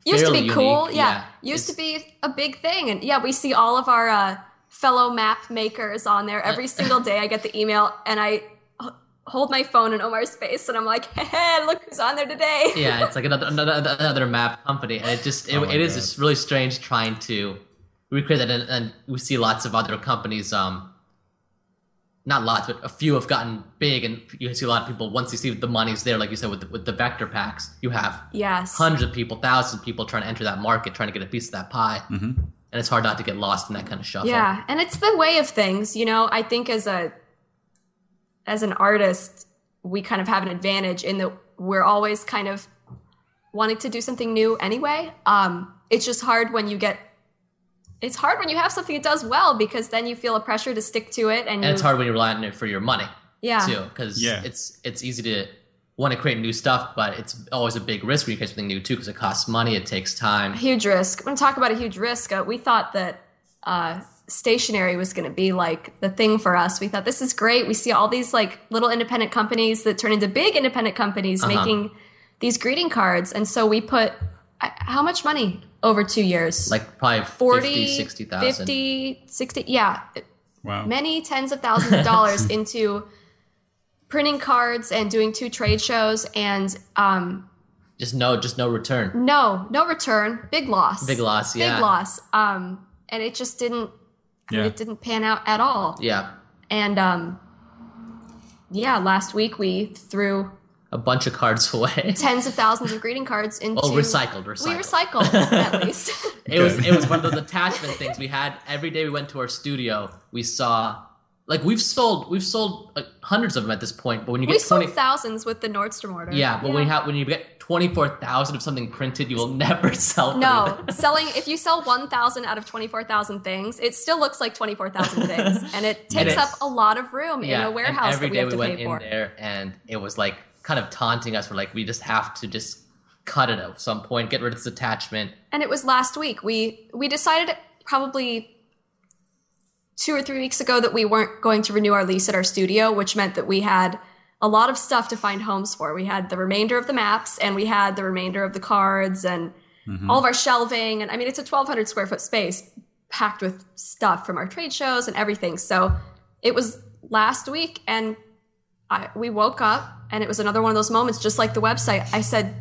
used to be fairly cool yeah, yeah. used to be a big thing and yeah we see all of our uh, fellow map makers on there every single day i get the email and i h- hold my phone in omar's face and i'm like hey look who's on there today yeah, it's like another another, another map company, and it just it, Oh it is just really strange trying to recreate that, and, and we see lots of other companies. Um, not lots, but a few have gotten big, and you see a lot of people once you see the money's there, like you said with the, with the vector packs, you have yes hundreds of people, thousands of people trying to enter that market, trying to get a piece of that pie, Mm-hmm. and it's hard not to get lost in that kind of shuffle. yeah and it's the way of things you know i think as a as an artist we kind of have an advantage in that we're always kind of wanting to do something new anyway um it's just hard when you get it's hard when you have something that does well because then you feel a pressure to stick to it and, and you, it's hard when you rely on it for your money. yeah too because Yeah. it's it's easy to want to create new stuff but it's always a big risk when you create something new too because it costs money it takes time huge risk. When I talk about a huge risk, uh, we thought that uh, stationery was going to be like the thing for us. We thought this is great. We see all these like little independent companies that turn into big independent companies Uh-huh. making these greeting cards, and so we put uh, how much money over two years? like probably 40, 50 60000 50, 60, yeah, Wow. many tens of thousands of dollars into printing cards and doing two trade shows and um, just no just no return no, no return, big loss. big loss yeah big loss. Um, and it just didn't. I mean, Yeah. it didn't pan out at all. yeah And um, yeah, last week we threw a bunch of cards away tens of thousands of greeting cards into. oh recycled We recycled recycled at least. it was it was one of those attachment things we had every day we went to our studio we saw like we've sold we've sold like, hundreds of them at this point but when you we get sold 20 thousands with the Nordstrom order. yeah but when you have when you get 24000 of something printed you will never sell No, selling if you sell 1,000 out of 24,000 things, it still looks like 24,000 things. And it takes up a lot of room in a warehouse every that we day have to went pay in for. there, and it was like kind of taunting us. We're like, we just have to just cut it at some point, get rid of this attachment. and it was last week. We we decided probably two or three weeks ago that we weren't going to renew our lease at our studio, which meant that we had a lot of stuff to find homes for. We had the remainder of the maps and we had the remainder of the cards and mm-hmm. all of our shelving. And I mean, it's a 1,200 square foot space packed with stuff from our trade shows and everything. So it was last week and I, we woke up and it was another one of those moments, just like the website. I said,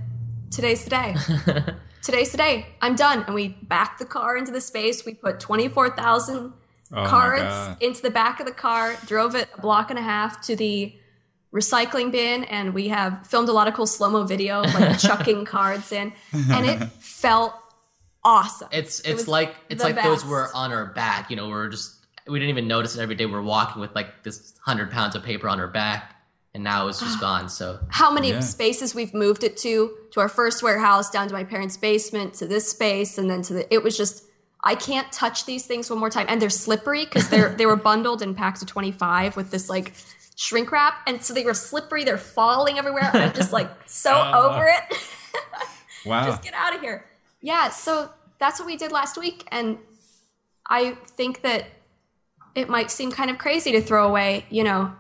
today's the day today's the day. I'm done. And we backed the car into the space. We put 24,000 Oh cards into the back of the car, drove it a block and a half to the recycling bin, and we have filmed a lot of cool slow mo video, like chucking cards in. And it felt awesome. It's it's was like it's the like those were on our back. You know, we're just we didn't even notice it every day. We're walking with like this hundred pounds of paper on our back, and now it's just gone. So how many Yeah. spaces we've moved it to to our first warehouse down to my parents basement to this space and then to the it was just i can't touch these things one more time and they're slippery because they're they were bundled in packs of 25 with this like shrink wrap and so they were slippery they're falling everywhere i'm just like so Ah. over it Wow. just get out of here yeah so that's what we did last week and i think that it might seem kind of crazy to throw away, you know,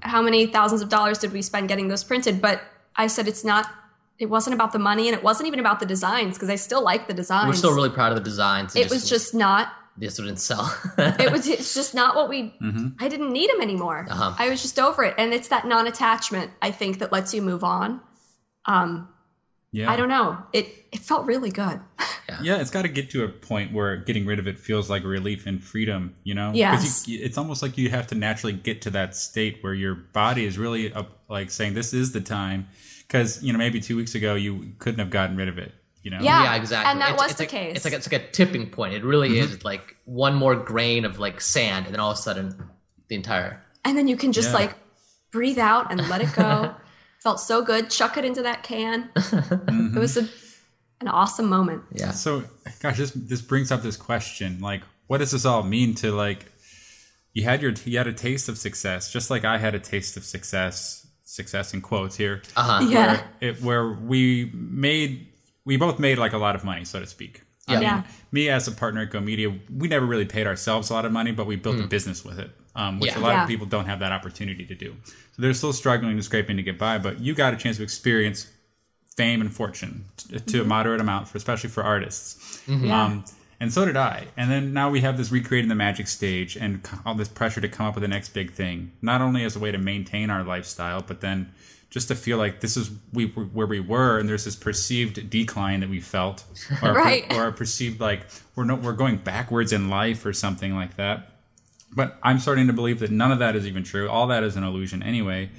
how many thousands of dollars did we spend getting those printed? But I said it's not. It wasn't about the money, and it wasn't even about the designs because I still like the designs. We're still really proud of the designs. It was just not. This didn't sell. It was. It's just not what we. I didn't need them anymore. Uh-huh. I was just over it, and it's that non-attachment I think that lets you move on. Um, Yeah. I don't know. It it felt really good. Yeah, it's got to get to a point where getting rid of it feels like relief and freedom, you know? 'Cause Yes. you, it's almost like you have to naturally get to that state where your body is really up, like saying, this is the time. Because, you know, maybe two weeks ago you couldn't have gotten rid of it, you know? Yeah. yeah, exactly. and that It's- was it's the like, case. It's like it's like a tipping point. It really Mm-hmm. is like one more grain of like sand, and then all of a sudden, the entire and then you can just Yeah. like breathe out and let it go. Felt so good. Chuck it into that can. Mm-hmm. It was a, an awesome moment. yeah. So, gosh, this this brings up this question: like, what does this all mean to like? You had your you had a taste of success, just like I had a taste of success. Success in quotes here. Uh huh. Yeah. Where, it, where we made we both made like a lot of money, so to speak. I Yeah. mean, Yeah. me as a partner at Go Media, we never really paid ourselves a lot of money, but we built a business with it, um, which Hmm. Yeah. a lot Yeah. of people don't have that opportunity to do. So they're still struggling and scraping to get by, but you got a chance to experience fame and fortune t- to a moderate amount, for especially for artists. Yeah. Um, and so did I. And then now we have this recreating the magic stage and all this pressure to come up with the next big thing, not only as a way to maintain our lifestyle, but then just to feel like this is we where we were, and there's this perceived decline that we felt, or, a per- or a perceived like we're no, we're going backwards in life or something like that. But I'm starting to believe that none of that is even true. All that is an illusion anyway.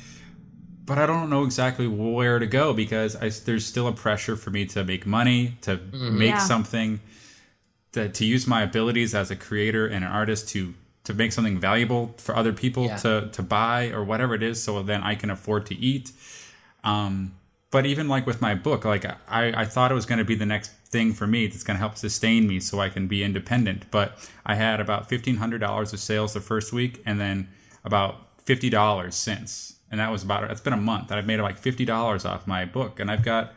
But I don't know exactly where to go because I, there's still a pressure for me to make money, to mm-hmm. make Yeah. something, to, to use my abilities as a creator and an artist to to make something valuable for other people yeah. to to buy or whatever it is so then i can afford to eat. Um, but even like with my book like i i thought it was going to be the next thing for me that's going to help sustain me so i can be independent. But i had about $1500 of sales the first week and then about $50 since. And that was about it has been a month. That i've made like $50 off my book. And i've got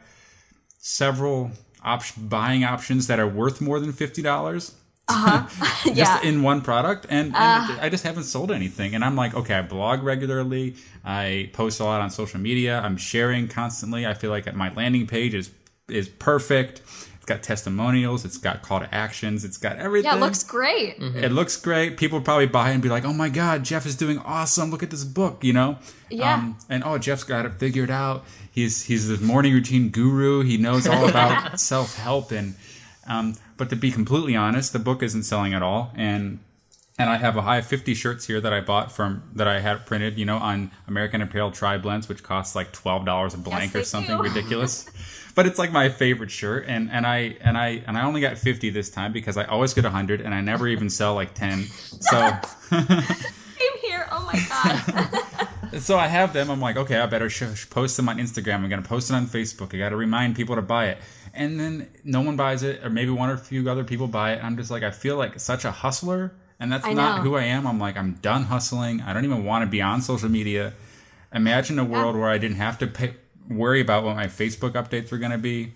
several op- buying options that are worth more than $50 uh-huh. just yeah. in one product and, and uh, i just haven't sold anything and i'm like okay i blog regularly i post a lot on social media i'm sharing constantly i feel like my landing page is is perfect it's got testimonials it's got call to actions it's got everything yeah it looks great mm-hmm. it looks great people probably buy and be like oh my god jeff is doing awesome look at this book you know yeah. Um, and oh jeff's got it figured out he's he's the morning routine guru he knows all about self-help and um, but to be completely honest the book isn't selling at all and and I have a I have 50 shirts here that I bought from that I had printed, you know, on American Apparel Tri Blends, which costs like twelve dollars a blank they or something do. ridiculous. but it's like my favorite shirt, and and I and I and I only got 50 this time because I always get 100, and I never even sell like 10. So Same here. Oh my god. so I have them. I'm like, okay, I better sh- post them on Instagram. I'm gonna post it on Facebook. I got to remind people to buy it, and then no one buys it, or maybe one or a few other people buy it. I'm just like, I feel like such a hustler, and that's I not know. who I am. I'm like, I'm done hustling. I don't even want to be on social media. Imagine a world where I didn't have to pay, worry about what my Facebook updates were gonna be.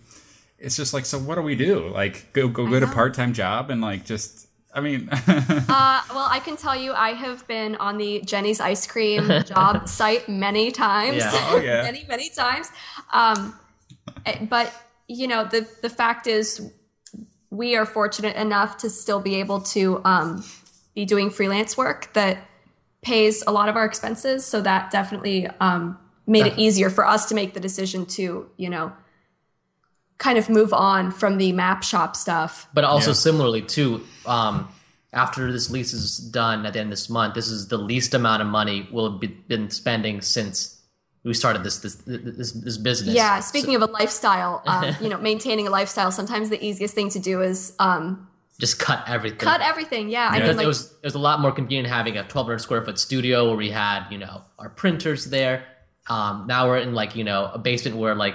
It's just like, so what do we do? Like, go go get a part time job and like just. I mean, Uh, well, I can tell you, I have been on the Jeni's ice cream job site many times. Yeah. Oh, yeah. many, many times. Um, eh, but you know, the the fact is, we are fortunate enough to still be able to um, be doing freelance work that pays a lot of our expenses. So that definitely um, made it easier for us to make the decision to, you know, kind of move on from the map shop stuff. But also Yeah. similarly too, um, after this lease is done at the end of this month, this is the least amount of money we'll have be- been spending since we started this this this, this business. Yeah, speaking of a lifestyle, um, you know, maintaining a lifestyle, sometimes the easiest thing to do is um, just cut everything. cut everything. Yeah, I Yeah. mean, It like, was it was a lot more convenient having a 1200 square foot studio where we had you know our printers there. Um, now we're in like you know a basement where like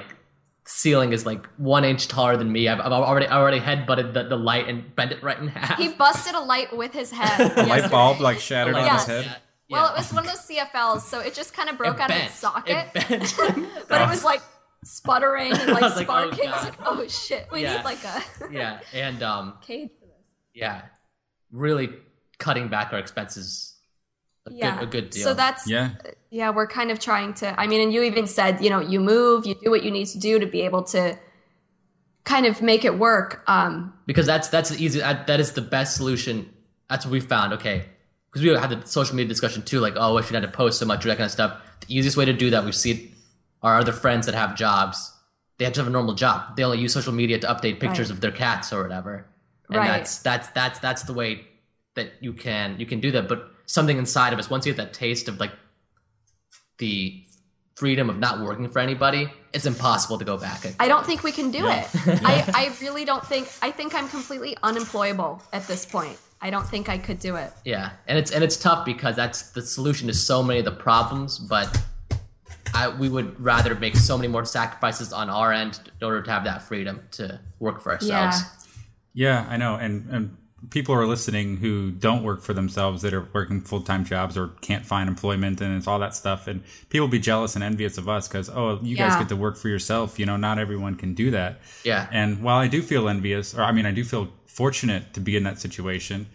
ceiling is like one inch taller than me. I've, I've already I already headbutted the, the light and bent it right in half. he busted a light with his head. a light bulb like shattered on Yes. his head. Well, it was one of those CFLs, so it just kind of broke It out of its socket, It bent. but it was like sputtering and like I was like, oh, sparking. I was like, oh shit, we Yeah. need like a yeah, and um, cage for this. yeah, really cutting back our expenses a yeah. good a good deal. So that's Yeah. yeah, we're kind of trying to. I mean, and you even said, you know, you move, you do what you need to do to be able to kind of make it work. Um, because that's that's the easy that that is the best solution. That's what we found. Okay, because we had the social media discussion too, like oh, if you had to post so much or that kind of stuff. The easiest way to do that we see our other friends that have jobs. They have to have a normal job. They only use social media to update pictures Right. of their cats or whatever. And Right. that's that's that's that's the way that you can you can do that. But something inside of us, once you get that taste of like the freedom of not working for anybody, it's impossible to go back. I don't think we can do Yeah. it. I, I really don't think. I think I'm completely unemployable at this point. I don't think I could do it. Yeah, and it's and it's tough because that's the solution to so many of the problems. But I we would rather make so many more sacrifices on our end in order to have that freedom to work for ourselves. Yeah. Yeah, I know. And and people are listening who don't work for themselves that are working full time jobs or can't find employment and it's all that stuff. And people be jealous and envious of us because oh, you guys get to work for yourself. You know, not everyone can do that. Yeah. And while I do feel envious, or I mean, I do feel fortunate to be in that situation.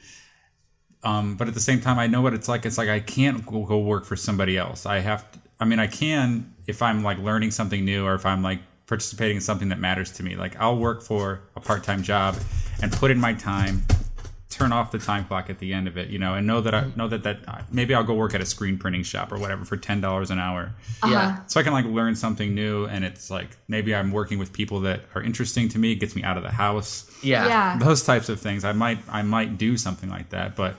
Um, but at the same time, I know what it's like. It's like I can't go, go work for somebody else. I have. To, I mean, I can if I'm like learning something new, or if I'm like participating in something that matters to me. Like I'll work for a part-time job and put in my time, turn off the time clock at the end of it, you know, and know that I know that that maybe I'll go work at a screen printing shop or whatever for ten dollars an hour Uh-huh. Yeah. so I can like learn something new, and it's like maybe I'm working with people that are interesting to me, gets me out of the house, Yeah. Yeah. those types of things. I might I might do something like that, but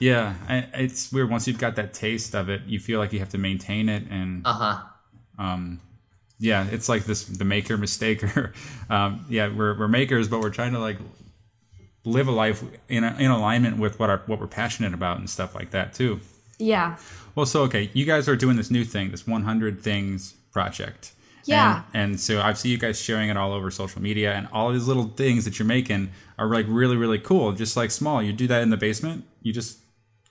yeah, I, it's weird. Once you've got that taste of it, you feel like you have to maintain it, and Uh huh. Um, yeah, it's like this the maker mistaker. um, yeah, we're we're makers, but we're trying to like live a life in a, in alignment with what our what we're passionate about and stuff like that too. Yeah. Well, so okay, you guys are doing this new thing, this 100 things project. Yeah. And, and so I see you guys sharing it all over social media, and all these little things that you're making are like really, really cool. Just like small. You do that in the basement. You just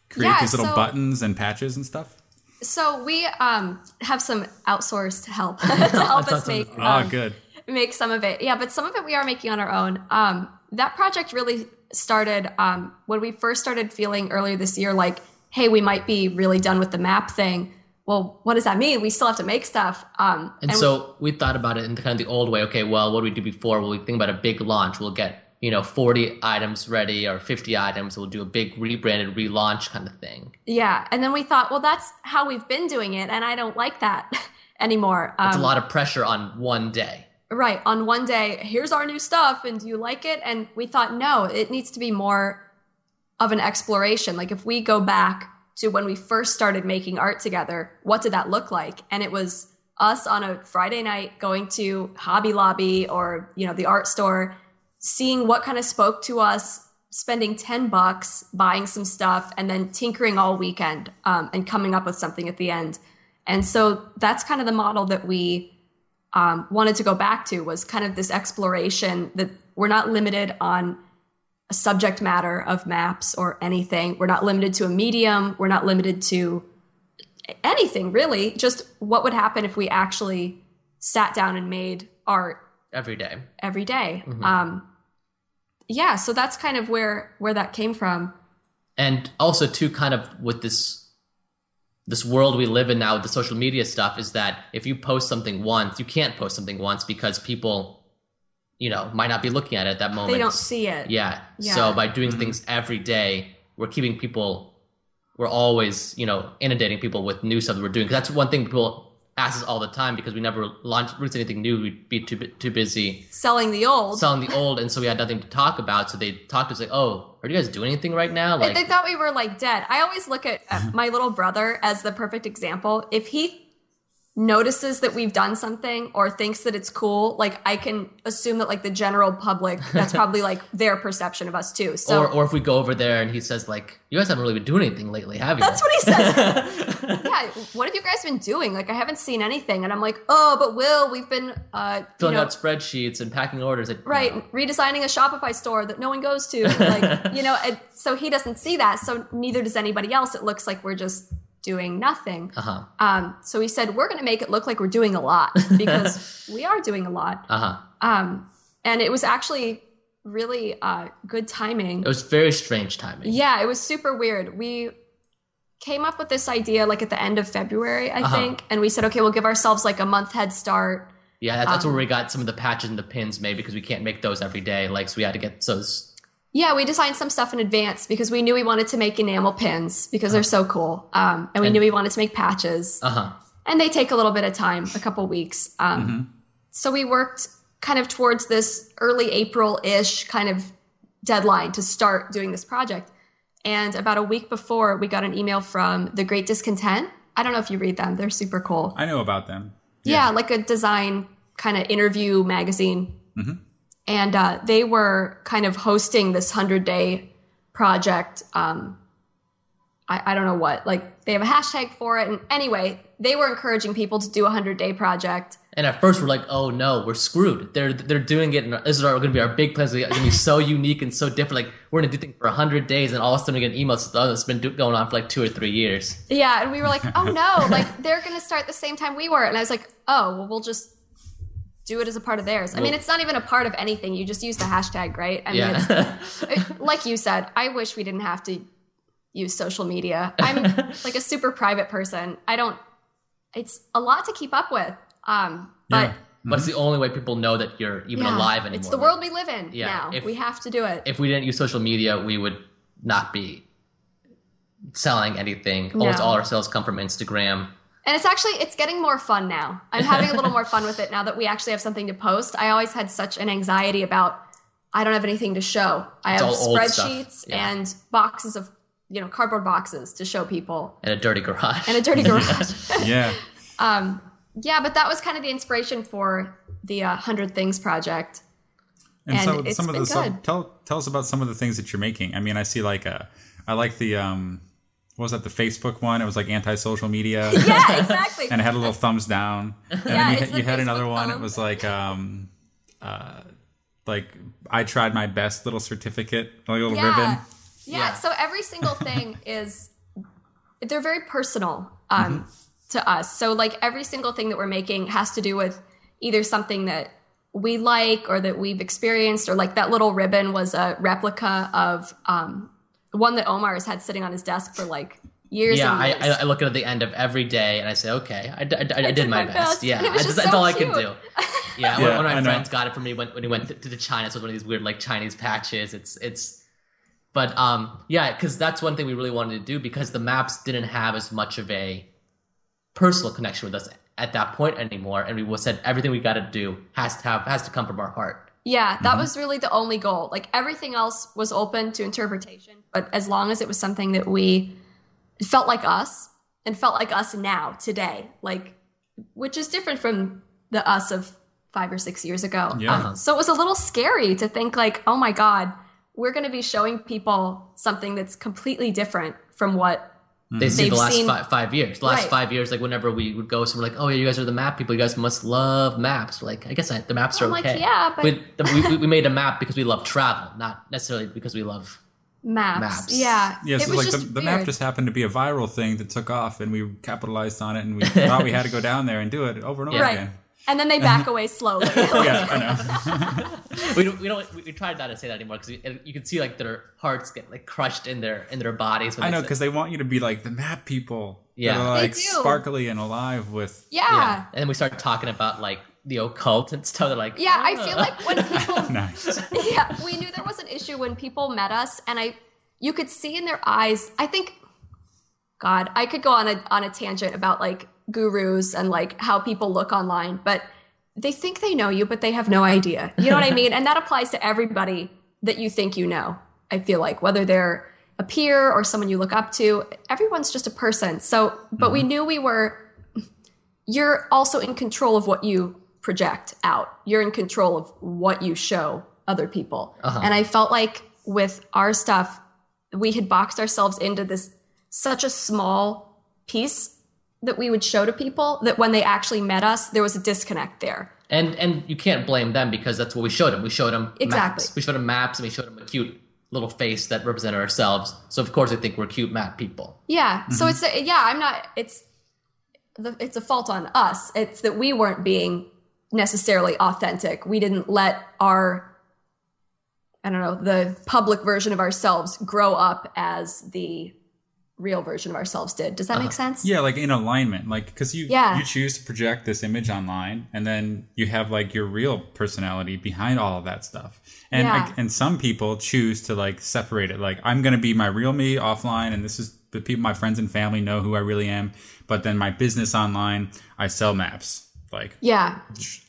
create Yeah, these little so- buttons and patches and stuff. So we um, have some outsourced help to help us make Oh, um, good. make some of it. Yeah, but some of it we are making on our own. Um, that project really started um, when we first started feeling earlier this year like, hey, we might be really done with the map thing. Well, what does that mean? We still have to make stuff. Um, And, so we thought about it in kind of the old way. Okay, well, what do we do before? Well, we think about a big launch. We'll get you know 40 items ready or 50 items. We'll do a big rebranded relaunch kind of thing. yeah, and then we thought, well, that's how we've been doing it, and I don't like that anymore. Um, It's a lot of pressure on one day. Right. On one day, here's our new stuff, and do you like it? And we thought, no, it needs to be more of an exploration. Like if we go back to when we first started making art together, what did that look like? And it was us on a Friday night going to Hobby Lobby or, you know, the art store, seeing what kind of spoke to us, spending 10 bucks, buying some stuff, and then tinkering all weekend um, and coming up with something at the end. And so that's kind of the model that we um, wanted to go back to was kind of this exploration that we're not limited on a subject matter of maps or anything. We're not limited to a medium. We're not limited to anything really. Just what would happen if we actually sat down and made art every day. every day. Um, yeah, so that's kind of where where that came from. and also too kind of with this this world we live in now with the social media stuff is that if you post something once you can't post something once because people you know might not be looking at it at that moment They don't see it. yeah, Yeah. so by doing mm-hmm. things every day we're keeping people we're always you know inundating people with new stuff that we're doing 'Cause that's one thing people ask us all the time because we never launched release anything new we'd be too too busy Selling the old. selling the old and so we had nothing to talk about so they talked to us like oh are you guys doing anything right now like they thought we were like dead. I always look at my little brother as the perfect example. If he notices that we've done something or thinks that it's cool, like I can assume that like the general public, that's probably like their perception of us too. So or, or if we go over there and he says like you guys haven't really been doing anything lately have you that's what he says. yeah, what have you guys been doing? Like I haven't seen anything, and I'm like, oh, but Will, we've been, uh, you filling know, out spreadsheets and packing orders like, right no. redesigning a shopify store that no one goes to like you know and so he doesn't see that so neither does anybody else it looks like we're just doing nothing uh-huh um, so we said we're going to make it look like we're doing a lot because we are doing a lot uh-huh um, and it was actually really uh, good timing. It was very strange timing. Yeah, it was super weird. We came up with this idea like at the end of February, I Uh-huh. think, and we said, okay, we'll give ourselves like a month head start. Yeah, that's, that's Um, where we got some of the patches and the pins made because we can't make those every day. Like, so we had to get those. Yeah, we designed some stuff in advance because we knew we wanted to make enamel pins because they're so cool, um, and we And- knew we wanted to make patches, Uh huh. and they take a little bit of time, a couple weeks. Um, So we worked kind of towards this early April ish kind of deadline to start doing this project. And about a week before, we got an email from The Great Discontent. I don't know if you read them; they're super cool. I know about them. Yeah, like a design kind of interview magazine. And uh, they were kind of hosting this 100 day project. Um, I, I don't know what. Like, they have a hashtag for it. And anyway, they were encouraging people to do a 100 day project. And at first we're like, oh no, we're screwed. They're they're doing it. And this is going to be our big plans. It's going to be so unique and so different. Like we're going to do things for hundred days, and all of a sudden we get an email that's oh, it's been going on for like two or three years. Yeah. And we were like, oh no, like they're going to start the same time we were. And I was like, oh, well, we'll just do it as a part of theirs. I mean, it's not even a part of anything. You just use the hashtag, right? I mean, Yeah. it's it- like you said, I wish we didn't have to use social media. I'm like a super private person. I don't. It's a lot to keep up with. Um, but Yeah. but it's the only way people know that you're even yeah, alive anymore. it's the world we live in Yeah, now. if- we have to do it. If we didn't use social media, we would not be selling anything. Almost all our sales come from Instagram. And it's actually it's getting more fun now. I'm having a little more fun with it now that we actually have something to post. I always had such an anxiety about I don't have anything to show. I It's have all old stuff. spreadsheets Yeah. and boxes of you know cardboard boxes to show people in a dirty garage. and a dirty garage. Yeah. Um, yeah, but that was kind of the inspiration for the uh, Hundred Things project. And, And so it's some of been the stuff, good. tell tell us about some of the things that you're making. I mean, I see like uh I like the um what was that the Facebook one? It was like anti-social media. Yeah, exactly. and it had a little thumbs down. And Yeah, then you, it's had- the you had another one. It was like um uh like I tried my best little certificate, like a little yeah. ribbon. yeah, Yeah. So every single thing is they're very personal um, to us. So like every single thing that we're making has to do with either something that we like or that we've experienced, or like that little ribbon was a replica of um, one that Omar has had sitting on his desk for like years. yeah, and I, years. I, I look at it at the end of every day and I say, okay, I did, did my, my best. best. Yeah, And it I just that's so all I can do. Yeah, Yeah, one, one of my know. friends got it for me when, when he went to, to China. So it's one of these weird like Chinese patches. It's it's, but um yeah, because that's one thing we really wanted to do because the maps didn't have as much of a personal connection with us at that point anymore, and we said everything we got to do has to have has to come from our heart. Yeah, that was really the only goal. Like everything else was open to interpretation, but as long as it was something that we felt like us and felt like us now, today, like which is different from the us of five or six years ago. Yeah. Um, so it was a little scary to think like, oh my god, we're going to be showing people something that's completely different from what. They see They've the last seen- five, five years. The last Right. five years, like whenever we would go somewhere, like, oh yeah, you guys are the map people. You guys must love maps. We're like, I guess I, the maps are I'm like, okay. yeah, but- we, the- we, we made a map because we love travel, not necessarily because we love. Maps. Maps. Yeah. Yeah, it so was like the, just the map just happened to be a viral thing that took off, and we capitalized on it, and we thought we had to go down there and do it over and over Right. again. And then they back uh-huh. away slowly. Yeah, I know. We don't. We don't. We, we tried not to say that anymore because you can see like their hearts get like crushed in their in their bodies. When I know because they want you to be like the map people. Yeah. that are, They like do. sparkly and alive with. yeah. yeah. And then we start talking about like the occult and stuff. They're like, Yeah, I feel like when people Nice. yeah, we knew there was an issue when people met us, and I, you could see in their eyes. I think, God, I could go on a on a tangent about like gurus and like how people look online, but they think they know you, but they have no idea. You know what I mean? And that applies to everybody that you think you know. I feel like whether they're a peer or someone you look up to, everyone's just a person. So, but we knew we were you're also in control of what you project out. You're in control of what you show other people. Uh-huh. And I felt like with our stuff, we had boxed ourselves into this such a small piece that we would show to people that when they actually met us, there was a disconnect there. And and you can't blame them because that's what we showed them. We showed them Exactly. maps. We showed them maps and we showed them a cute little face that represented ourselves. So of course they think we're cute map people. Yeah. So mm-hmm. it's a, yeah, I'm not it's the, it's a fault on us. It's that we weren't being necessarily authentic. We didn't let our I don't know, the public version of ourselves grow up as the real version of ourselves did. Does that make uh-huh. sense? Yeah, like in alignment, like because you Yeah. you choose to project this image online, and then you have like your real personality behind all of that stuff. And Yeah. and some people choose to like separate it. Like I'm gonna be my real me offline, and this is the people, my friends and family know who I really am. But then my business online, I sell maps. Like Yeah.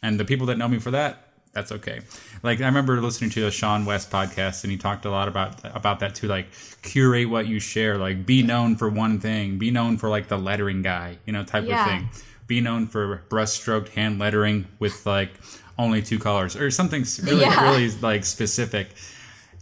and the people that know me for that that's okay like i remember listening to a seanwes podcast and he talked a lot about about that too like curate what you share like be known for one thing be known for like the lettering guy you know type Yeah. of thing be known for brush-stroked hand lettering with like only two colors or something really Yeah. really like specific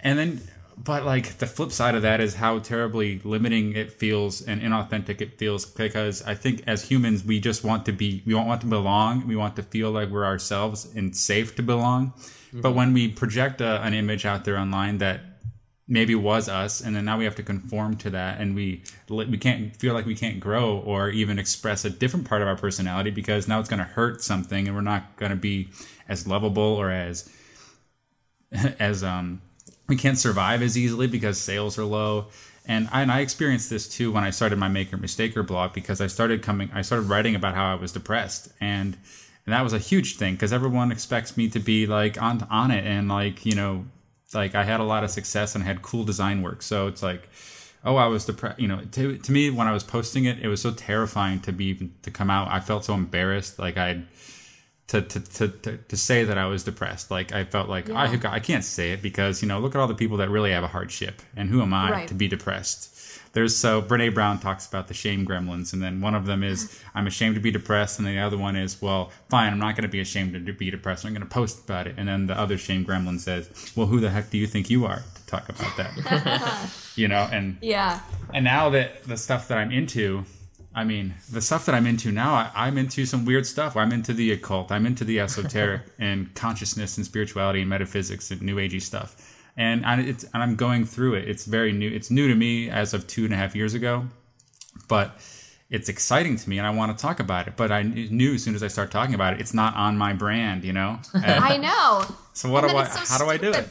and then but like the flip side of that is how terribly limiting it feels and inauthentic it feels because i think as humans we just want to be we don't want to belong we want to feel like we're ourselves and safe to belong but when we project a, an image out there online that maybe was us and then now we have to conform to that and we we can't feel like we can't grow or even express a different part of our personality because now it's going to hurt something and we're not going to be as lovable or as as um we can't survive as easily because sales are low. And I, and I experienced this too when I started my maker mistaker blog because I started coming I started writing about how I was depressed. And and that was a huge thing because everyone expects me to be like on on it and like you know like I had a lot of success and had cool design work so it's like oh I was depressed you know to, to me when I was posting it it was so terrifying to be to come out I felt so embarrassed like I'd to, to, to, to, to say that I was depressed. Like I felt like I, I can't say it because, you know, look at all the people that really have a hardship and who am I Right. to be depressed? There's so Brene Brown talks about the shame gremlins and then one of them is I'm ashamed to be depressed and the other one is, well, fine, I'm not going to be ashamed to be depressed. I'm going to post about it. And then the other shame gremlin says, well, who the heck do you think you are to talk about that? you know, and Yeah. and now that the stuff that I'm into, I mean, the stuff that I'm into now, I, I'm into some weird stuff. I'm into the occult. I'm into the esoteric and consciousness and spirituality and metaphysics and new agey stuff. And I, it's and I'm going through it. It's very new. It's new to me as of two and a half years ago, but it's exciting to me, and I want to talk about it. But I knew as soon as I start talking about it, it's not on my brand, you know. I know. so what do I? so how do I do it?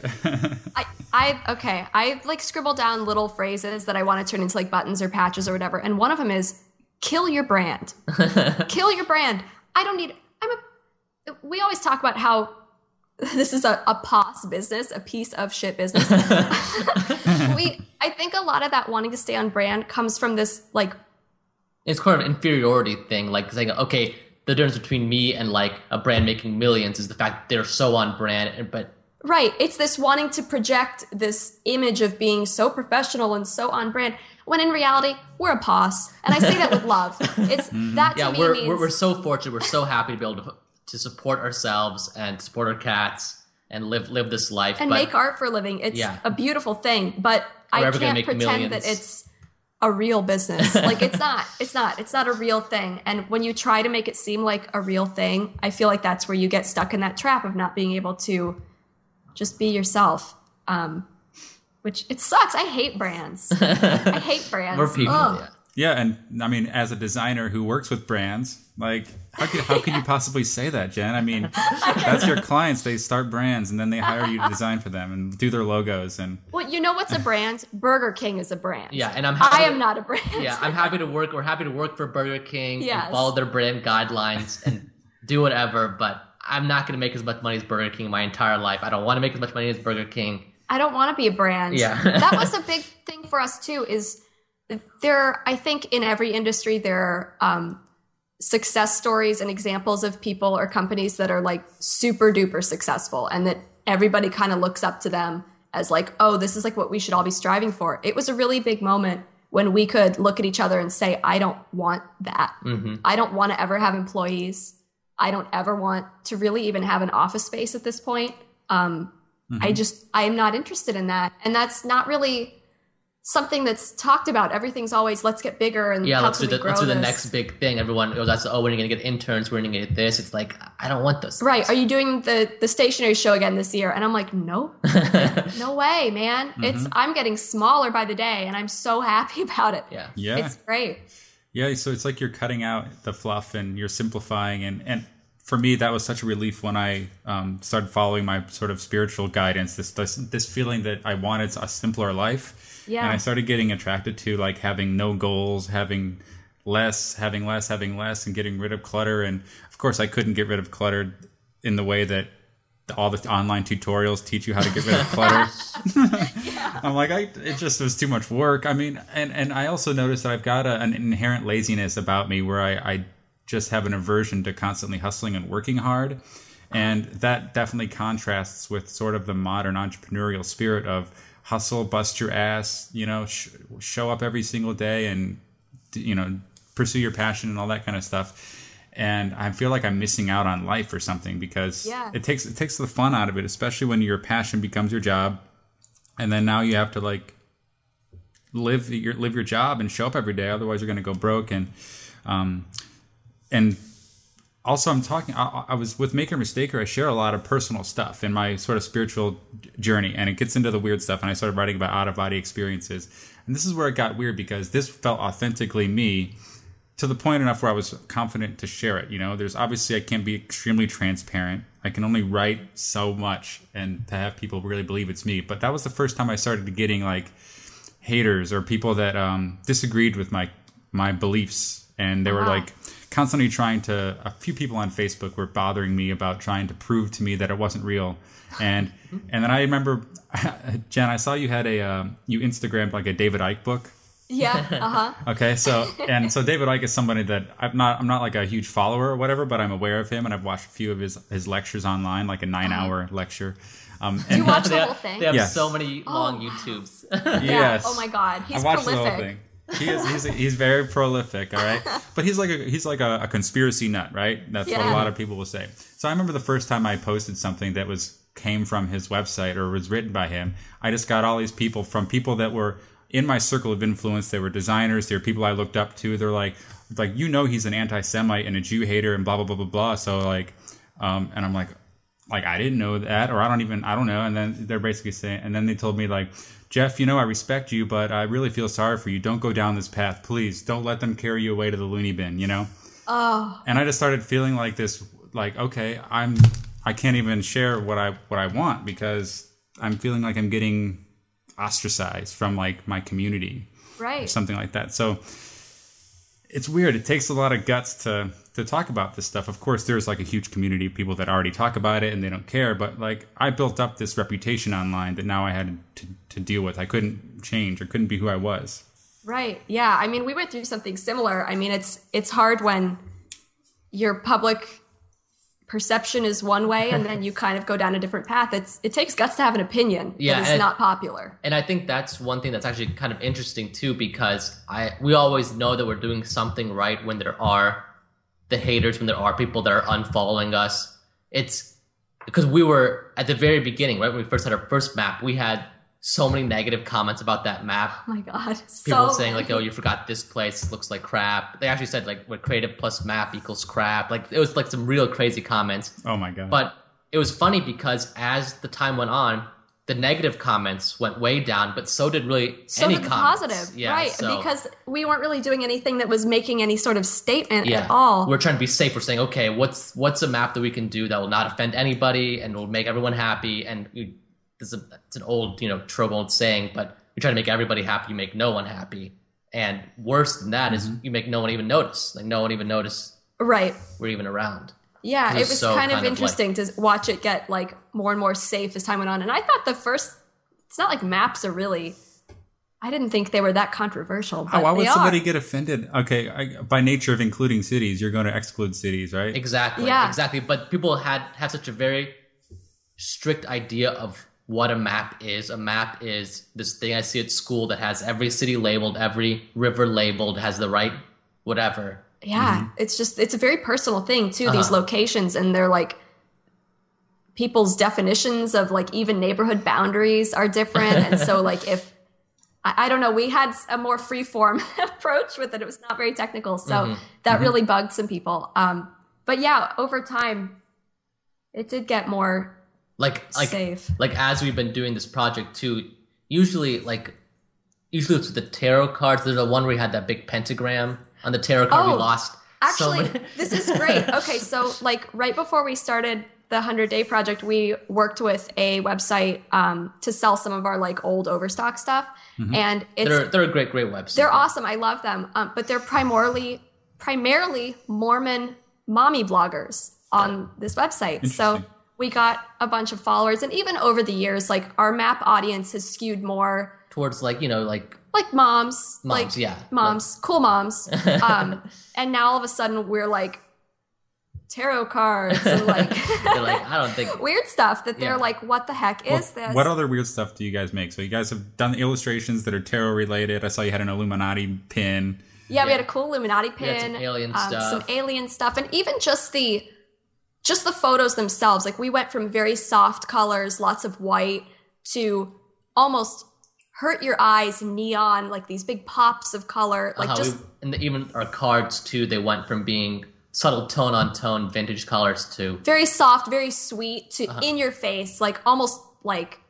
I, I okay. I like scribble down little phrases that I want to turn into like buttons or patches or whatever. And one of them is kill your brand. kill your brand. I don't need I'm a we always talk about how this is a, a pos business, a piece of shit business. we I think a lot of that wanting to stay on brand comes from this like It's kind of an inferiority thing, like saying, okay, the difference between me and like a brand making millions is the fact that they're so on brand, but Right. It's this wanting to project this image of being so professional and so on brand when in reality, we're a pos. And I say that with love. It's that to yeah, me we're, means we're we're so fortunate. We're so happy to be able to to support ourselves and support our cats and live live this life. and but make art for a living. It's Yeah. a beautiful thing, but I We're gonna can't pretend millions. that it's a real business. like it's not. It's not. It's not a real thing. And when you try to make it seem like a real thing, I feel like that's where you get stuck in that trap of not being able to just be yourself. Um, which it sucks. I hate brands. I hate brands. we're people. Yeah. Yeah, and I mean, as a designer who works with brands, like how can how can you possibly say that, Jen? I mean, that's your clients. They start brands and then they hire you to design for them and do their logos and Well, you know what's a brand? Burger King is a brand. Yeah, and I'm happy I to- am not a brand. yeah, I'm happy to work. We're happy to work for Burger King Yes. and follow their brand guidelines and do whatever. But I'm not going to make as much money as Burger King my entire life. I don't want to make as much money as Burger King. I don't want to be a brand. Yeah. that was a big thing for us too. Is there? I think in every industry there are um, success stories and examples of people or companies that are like super duper successful, and that everybody kind of looks up to them as like, oh, this is like what we should all be striving for. It was a really big moment when we could look at each other and say, I don't want that. hmm I don't want to ever have employees. I don't ever want to really even have an office space at this point. Um, I just, I am not interested in that. And that's not really something that's talked about. Everything's always, let's get bigger and Yeah, how let's can do we the grow let's do the this? next big thing. Everyone goes, "That's oh, we're you going to get interns? we're you going to get this?" It's like I don't want those. Right. Are you doing the, the stationery show again this year? And I'm like, no, no way, man. It's, I'm getting smaller by the day and I'm so happy about it. yeah. yeah, It's great. yeah. So it's like you're cutting out the fluff and you're simplifying and and for me, that was such a relief when I um, started following my sort of spiritual guidance. This this, this feeling that I wanted a simpler life, Yeah. and I started getting attracted to like having no goals, having less, having less, having less, and getting rid of clutter. And of course, I couldn't get rid of clutter in the way that all the online tutorials teach you how to get rid of clutter. I'm like, I, it just was too much work. I mean, and, and I also noticed that I've got a, an inherent laziness about me where I, I just have an aversion to constantly hustling and working hard. And that definitely contrasts with sort of the modern entrepreneurial spirit of hustle, bust your ass, you know, sh- show up every single day and, you know, pursue your passion and all that kind of stuff. And I feel like I'm missing out on life or something because Yeah. it takes it takes the fun out of it, especially when your passion becomes your job, and then now you have to like live your live your job and show up every day. Otherwise, you're going to go broke. And um, and also, I'm talking. I, I was with Maker Mistaker. I share a lot of personal stuff in my sort of spiritual journey, and it gets into the weird stuff. And I started writing about out of body experiences. And this is where it got weird because this felt authentically me to the point enough where I was confident to share it. You know, there's obviously I can't be extremely transparent. I can only write so much and to have people really believe it's me. But that was the first time I started getting like haters or people that um, disagreed with my my beliefs, and they were Wow. like constantly trying to. A few people on Facebook were bothering me about trying to prove to me that it wasn't real, and and then I remember, Jen, I saw you had a um, you Instagrammed like a David Icke book. Yeah. Uh huh. Okay, so and so David Icke is somebody that I'm not I'm not like a huge follower or whatever, but I'm aware of him and I've watched a few of his his lectures online, like a nine hour lecture. Um, and Uh-huh. you watch the they, whole have, thing? they have Yes. so many long wow. YouTubes. Yeah. yes, Oh my God. He's I watched prolific. The whole thing. He is he's he's very prolific, all right. But he's like a he's like a, a conspiracy nut, right? That's what a lot of people will say. So I remember the first time I posted something that was came from his website or was written by him. I just got all these people from people that were in my circle of influence. They were designers. They were people I looked up to. They're like like you know he's an anti-Semite and a Jew hater and blah blah blah blah blah. So like, um, and I'm like like I didn't know that, or I don't even I don't know. And then they're basically saying, and then they told me like, Jeff, you know I respect you, but I really feel sorry for you. Don't go down this path, please. Don't let them carry you away to the loony bin, you know. Oh. And I just started feeling like this, like okay, I'm I can't even share what I what I want because I'm feeling like I'm getting ostracized from like my community Right. something like that. So it's weird. It takes a lot of guts to to talk about this stuff. Of course, there's like a huge community of people that already talk about it and they don't care. But like I built up this reputation online that now I had to, to deal with. I couldn't change or couldn't be who I was. Right. Yeah. I mean, we went through something similar. I mean, it's it's hard when your public perception is one way and then you kind of go down a different path. It's it takes guts to have an opinion Yeah, it's not popular. and I think that's one thing that's actually kind of interesting too, because I we always know that we're doing something right when there are the haters, when there are people that are unfollowing us. It's because we were at the very beginning, right when we first had our first map, we had so many negative comments about that map. Oh my god. People so saying like, many. "Oh, you forgot this place looks like crap." They actually said like, "What creative plus map equals crap." Like it was like some real crazy comments. Oh my god. But it was funny because as the time went on, the negative comments went way down, but so did really so any did the comments. positive. Yeah, right. so- Because we weren't really doing anything that was making any sort of statement yeah, at all. we're trying to be safe. We're saying, okay, what's what's a map that we can do that will not offend anybody and will make everyone happy? And we, this is a, it's an old you know trope, old saying, but you try to make everybody happy. You make no one happy, and worse than that is Mm-hmm. you make no one even notice. Like no one even notice right. we're even around. Yeah, It it was was so kind of kind of interesting to watch it get like more and more safe as time went on. And I thought the first, it's not like maps are really. I didn't think they were that controversial. But Oh, why would they somebody are. get offended? Okay, I, by nature of including cities, you're going to exclude cities, right? Exactly. Yeah. Exactly. But people had have such a very strict idea of what a map is. A map is this thing I see at school that has every city labeled, every river labeled, has the right whatever. Yeah, it's just it's a very personal thing too. These Uh-huh. locations and they're like people's definitions of like even neighborhood boundaries are different, and so like if I, I don't know, we had a more free form approach with it. It was not very technical, so Mm-hmm. that really bugged some people. Um, but yeah, over time, it did get more Like like safe. like as we've been doing this project too, usually like usually it's with the tarot cards. There's a one where we had that big pentagram on the tarot card we Oh, lost. Actually, many- this is great. Okay, so like right before we started the 100 Day Project, we worked with a website um, to sell some of our like old overstock stuff. And it's They're they're a great great website. They're awesome. I love them. Um, but they're primarily primarily Mormon mommy bloggers on this website. So. We got a bunch of followers, and even over the years, like our map audience has skewed more towards like you know like like moms, Moms, like yeah. moms, cool moms. Um, and now all of a sudden we're like tarot cards and like like I don't think weird stuff that they're Yeah. like, what the heck is What, this? what other weird stuff do you guys make? So you guys have done illustrations that are tarot related. I saw you had an Illuminati pin. Yeah, we had a cool Illuminati We had pin, some alien um, stuff. some alien stuff, and even just the just the photos themselves. Like we went from very soft colors, lots of white, to almost hurt your eyes neon, like these big pops of color. Like uh-huh, just we, and the, even our cards too. They went from being subtle tone on tone vintage colors to very soft, very sweet to Uh-huh. in your face, like almost like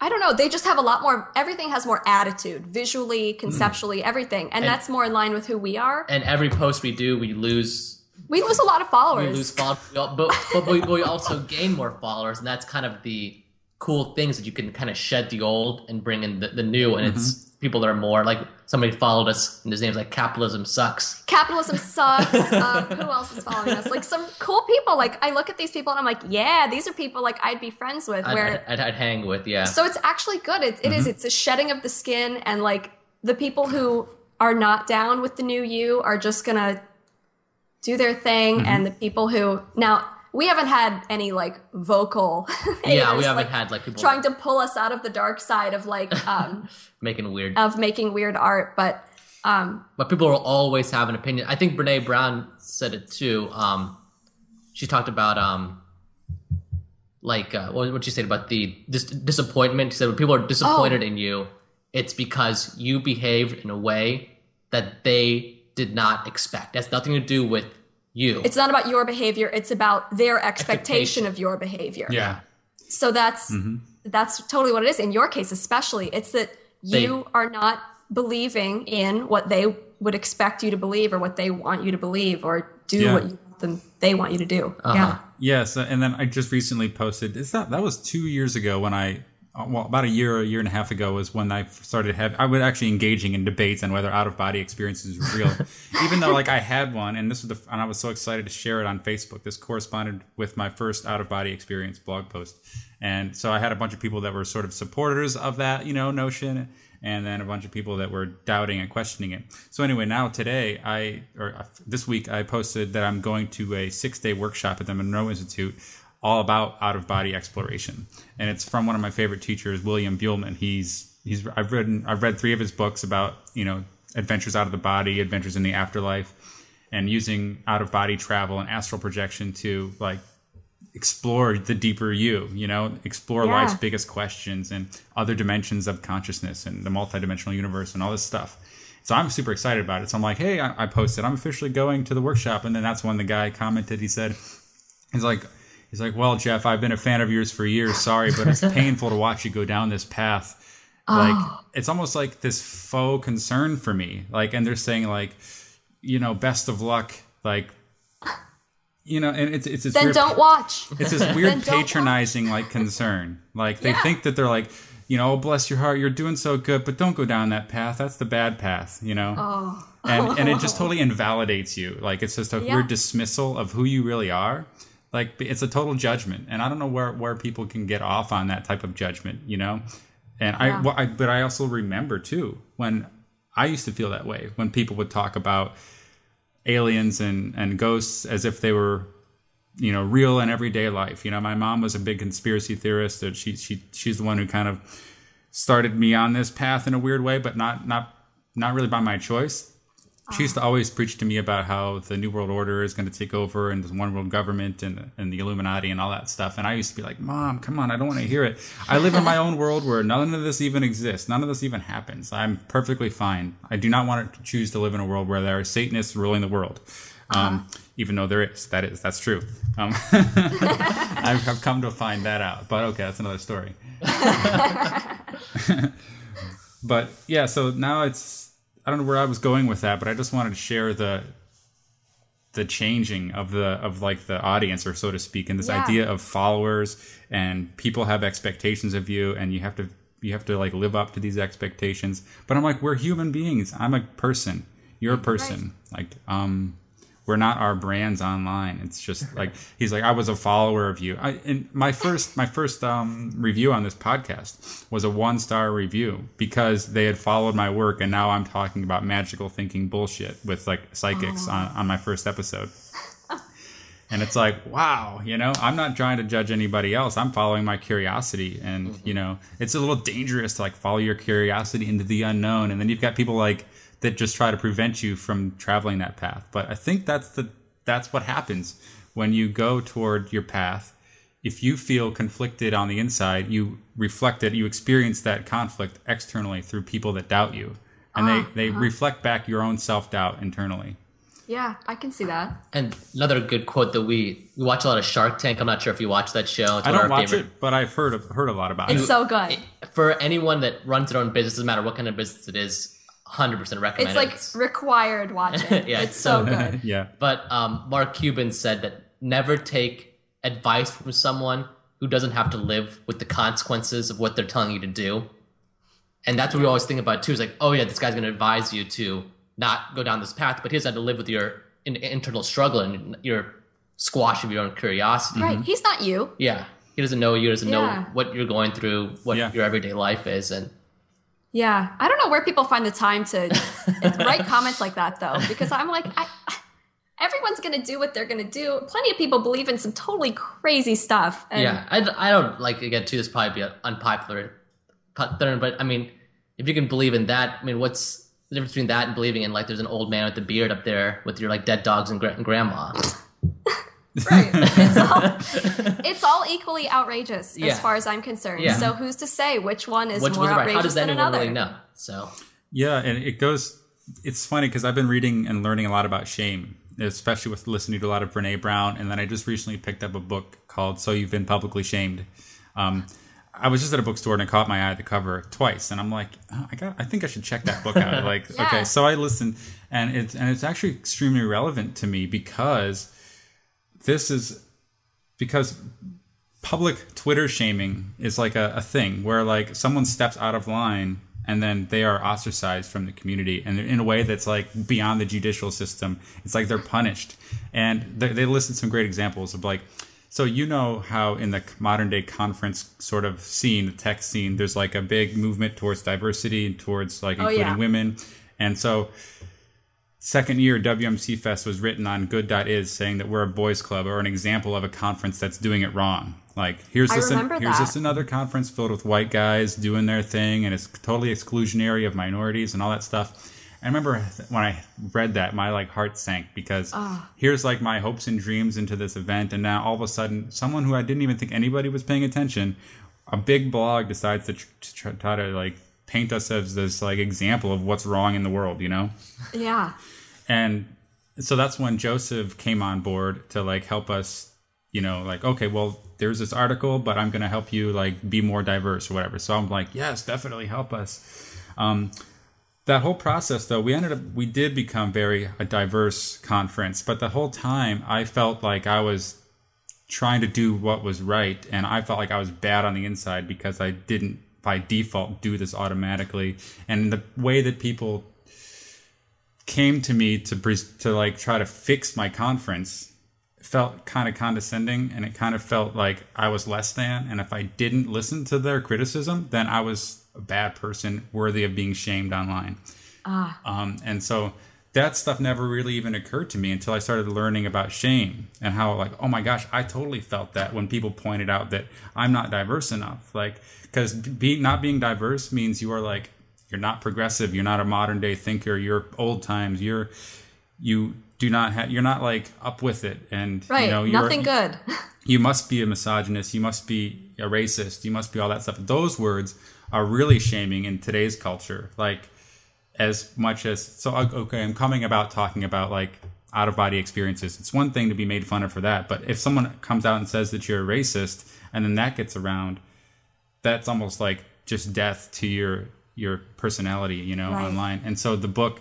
I don't know. They just have a lot more. Everything has more attitude, visually, conceptually, everything, and, And- that's more in line with who we are. and every post we do we lose We lose a lot of followers. we lose followers but but we, we also gain more followers and that's kind of the cool things that you can kind of shed the old and bring in the, the new and it's people that are more like somebody followed us and his name's like capitalism sucks capitalism sucks. um, who else is following us? Like some cool people. Like I look at these people and I'm like, yeah, these are people like I'd be friends with. Where I'd, I'd, I'd hang with yeah so it's actually good. It, it is. It's a shedding of the skin, and like the people who are not down with the new you are just gonna do their thing, and the people who now we haven't had any like vocal. yeah we haven't like, had like people trying to pull us out of the dark side of like um making weird of making weird art, but um but people will always have an opinion i think brene brown said it too um she talked about um like uh, what what she said about the dis- disappointment she said when people are disappointed Oh. in you it's because you behaved in a way that they did not expect it has nothing to do with you it's not about your behavior it's about their expectation Expectation. of your behavior Yeah. so that's that's totally what it is in your case especially it's that you are not believing in what they would expect you to believe or what they want you to believe or do Yeah. what you want them they want you to do Uh-huh. yeah Yes, and then I just recently posted. Is that that was two years ago when I, well, about a year, a year and a half ago was when I started have I was actually engaging in debates on whether out of body experiences were real, even though like I had one, and this was the and I was so excited to share it on Facebook. This corresponded with my first out of body experience blog post, and so I had a bunch of people that were sort of supporters of that, you know, notion. And then a bunch of people that were doubting and questioning it. So anyway, now today I or uh, this week I posted that I'm going to a six day workshop at the Monroe Institute all about out of body exploration, and it's from one of my favorite teachers, William Buhlman. He's he's I've written I've read three of his books about you know adventures out of the body, adventures in the afterlife, and using out of body travel and astral projection to like explore the deeper you, you know, explore Yeah. life's biggest questions and other dimensions of consciousness and the multidimensional universe and all this stuff. So I'm super excited about it. So I'm like, hey, I, I posted, I'm officially going to the workshop. And then that's when the guy commented, he said, he's like, he's like, well, Jeff, I've been a fan of yours for years. Sorry, but it's painful to watch you go down this path. Like, ah. it's almost like this faux concern for me. Like, and they're saying like, you know, best of luck. Like, you know, and it's, it's this then weird don't watch it's this weird patronizing like concern like they Yeah. think that they're like you know oh, bless your heart you're doing so good but don't go down that path that's the bad path you know oh and and it just totally invalidates you like it's just a Yeah. weird dismissal of who you really are like it's a total judgment. And i don't know where where people can get off on that type of judgment you know? And I, well, I but i also remember too when i used to feel that way when people would talk about aliens and and ghosts as if they were you know real in everyday life. You know my mom was a big conspiracy theorist that she she she's the one who kind of started me on this path in a weird way but not not not really by my choice she used to always preach to me about how the new world order is going to take over and the one world government and, and the illuminati and all that stuff and i used to be like mom come on i don't want to hear it. I live in my own world where none of this even exists none of this even happens. I'm perfectly fine. I do not want to choose to live in a world where there are satanists ruling the world um, even though there is. That is that's true. Um, I've, I've come to find that out but okay that's another story. But yeah so now it's i don't know where i was going with that but i just wanted to share the the changing of the of like the audience or so to speak and this Yeah. idea of followers and people have expectations of you and you have to you have to like live up to these expectations. But i'm like we're human beings. I'm a person. You're a person. Like um we're not our brands online. It's just like he's like i was a follower of you. I and my first my first um review on this podcast was a one star review because they had followed my work and now i'm talking about magical thinking bullshit with like psychics on, on my first episode. And it's like wow you know i'm not trying to judge anybody else. I'm following my curiosity and you know it's a little dangerous to like follow your curiosity into the unknown. And then you've got people like that just try to prevent you from traveling that path but i think that's the that's what happens when you go toward your path if you feel conflicted on the inside you reflect it you experience that conflict externally through people that doubt you and they they ah, uh-huh. reflect back your own self-doubt internally Yeah, I can see that. And another good quote that we we watch a lot of Shark Tank. I'm not sure if you watch that show. It's I don't watch favorite. it, but I've heard of, heard a lot about It's it. It's so good. For anyone that runs their own business, doesn't matter what kind of business it is, 100 percent recommend It's it. like It's- required watching. Yeah, it's it's so so- good. yeah, But um, Mark Cuban said that never take advice from someone who doesn't have to live with the consequences of what they're telling you to do. And that's what we always think about too. Is like, oh yeah, this guy's going to advise you to not go down this path, but he doesn't have to live with your in, internal struggle and your squash of your own curiosity. Right. He's not you. Yeah, he doesn't know you. Doesn't Yeah. know what you're going through, what Yeah. your everyday life is, and Yeah. I don't know where people find the time to write comments like that though, because I'm like, I, everyone's going to do what they're going to do. Plenty of people believe in some totally crazy stuff. And yeah, I, I don't like again too. This probably be unpopular, popular, but I mean, if you can believe in that, I mean, what's the difference between that and believing in like there's an old man with a beard up there with your like dead dogs and, gra- and grandma? Right. It's all, it's all equally outrageous Yeah. as far as I'm concerned. Yeah. So who's to say which one is Which more was right? outrageous How does than anyone another? really know? So yeah, and it goes. It's funny because I've been reading and learning a lot about shame, especially with listening to a lot of Brene Brown, and then I just recently picked up a book called "So You've Been Publicly Shamed." Um, I was just at a bookstore and it caught my eye at the cover twice, and I'm like, oh, I got, I think I should check that book out. Like, Yeah. okay, so I listened, and it's and it's actually extremely relevant to me because this is because public Twitter shaming is like a, a thing where like someone steps out of line and then they are ostracized from the community and in a way that's like beyond the judicial system. It's like they're punished. And they, they listed some great examples of like, so you know how in the modern day conference sort of scene, the tech scene, there's like a big movement towards diversity and towards like Oh, including yeah. women. And so second year WMC Fest was written on good.is saying that we're a boys club or an example of a conference that's doing it wrong. Like here's I this remember here's this another conference filled with white guys doing their thing and it's totally exclusionary of minorities and all that stuff. I remember when I read that my like heart sank because Ah. here's like my hopes and dreams into this event and now all of a sudden someone who I didn't even think anybody was paying attention a big blog decides to, tr- to try, try to like paint us as this like example of what's wrong in the world, you know? Yeah. And so that's when joseph came on board to like help us you know like okay well there's this article but i'm going to help you like be more diverse or whatever. So i'm like yes definitely help us. Um, that whole process though we ended up we did become very a diverse conference but the whole time i felt like i was trying to do what was right and i felt like i was bad on the inside because i didn't by default do this automatically. And the way that people came to me to to like try to fix my conference felt kind of condescending and it kind of felt like I was less than and if I didn't listen to their criticism then I was a bad person worthy of being shamed online. Ah. Um, and so that stuff never really even occurred to me until I started learning about shame and how like oh my gosh I totally felt that when people pointed out that I'm not diverse enough like because being not being diverse means you are like you're not progressive. You're not a modern day thinker. You're old times. You're you do not have you're not like up with it. And Right. you know you're, Nothing good. you must be a misogynist. You must be a racist. You must be all that stuff. Those words are really shaming in today's culture. Like as much as so okay i'm coming about talking about like out of body experiences. It's one thing to be made fun of for that. But if someone comes out and says that you're a racist and then that gets around that's almost like just death to your your personality you know Right. online and so the book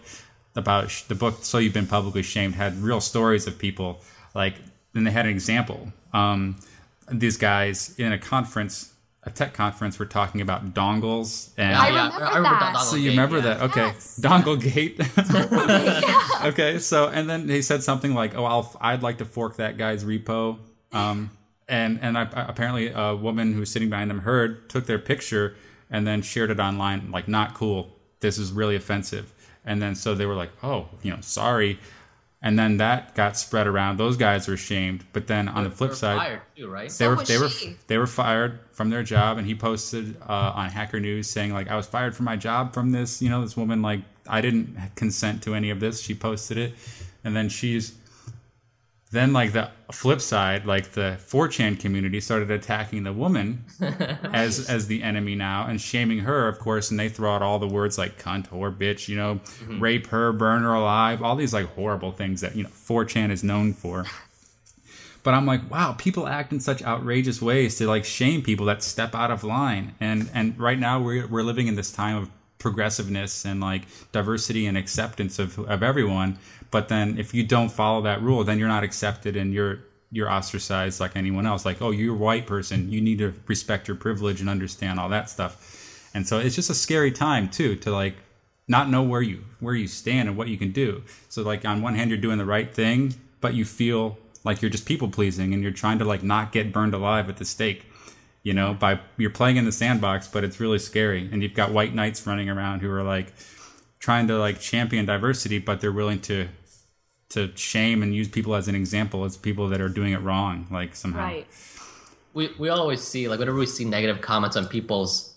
about sh- the book so you've been publicly shamed had real stories of people like and they had an example um, these guys in a conference a tech conference were talking about dongles and I remember that. so you remember yeah. that okay Yes. dongle gate okay so and then they said something like oh I'll, i'd like to fork that guy's repo um, and and I, apparently a woman who was sitting behind them heard took their picture and then shared it online like not cool this is really offensive. And then so they were like oh you know sorry. And then that got spread around. Those guys were shamed. But then on the flip side fired too, right? they were was they were they were fired from their job. And he posted uh, on hacker news saying like i was fired from my job from this you know this woman like i didn't consent to any of this. She posted it. And then she's then like the flip side like the 4chan community started attacking the woman as as the enemy now and shaming her of course and they throw out all the words like cunt whore bitch you know mm-hmm. rape her burn her alive all these like horrible things that you know 4chan is known for but I'm like, wow, people act in such outrageous ways to like shame people that step out of line. And and right now we're we're living in this time of progressiveness and like diversity and acceptance of of everyone. But then if you don't follow that rule, then you're not accepted and you're you're ostracized like anyone else. Like, oh, you're a white person, you need to respect your privilege and understand all that stuff. And so it's just a scary time too to like not know where you where you stand and what you can do. So like on one hand you're doing the right thing, but you feel like you're just people pleasing and you're trying to like not get burned alive at the stake. You know, by you're playing in the sandbox, but it's really scary. And you've got white knights running around who are like trying to like champion diversity, but they're willing to to shame and use people as an example as people that are doing it wrong, like somehow. Right. we we always see like whenever we see negative comments on people's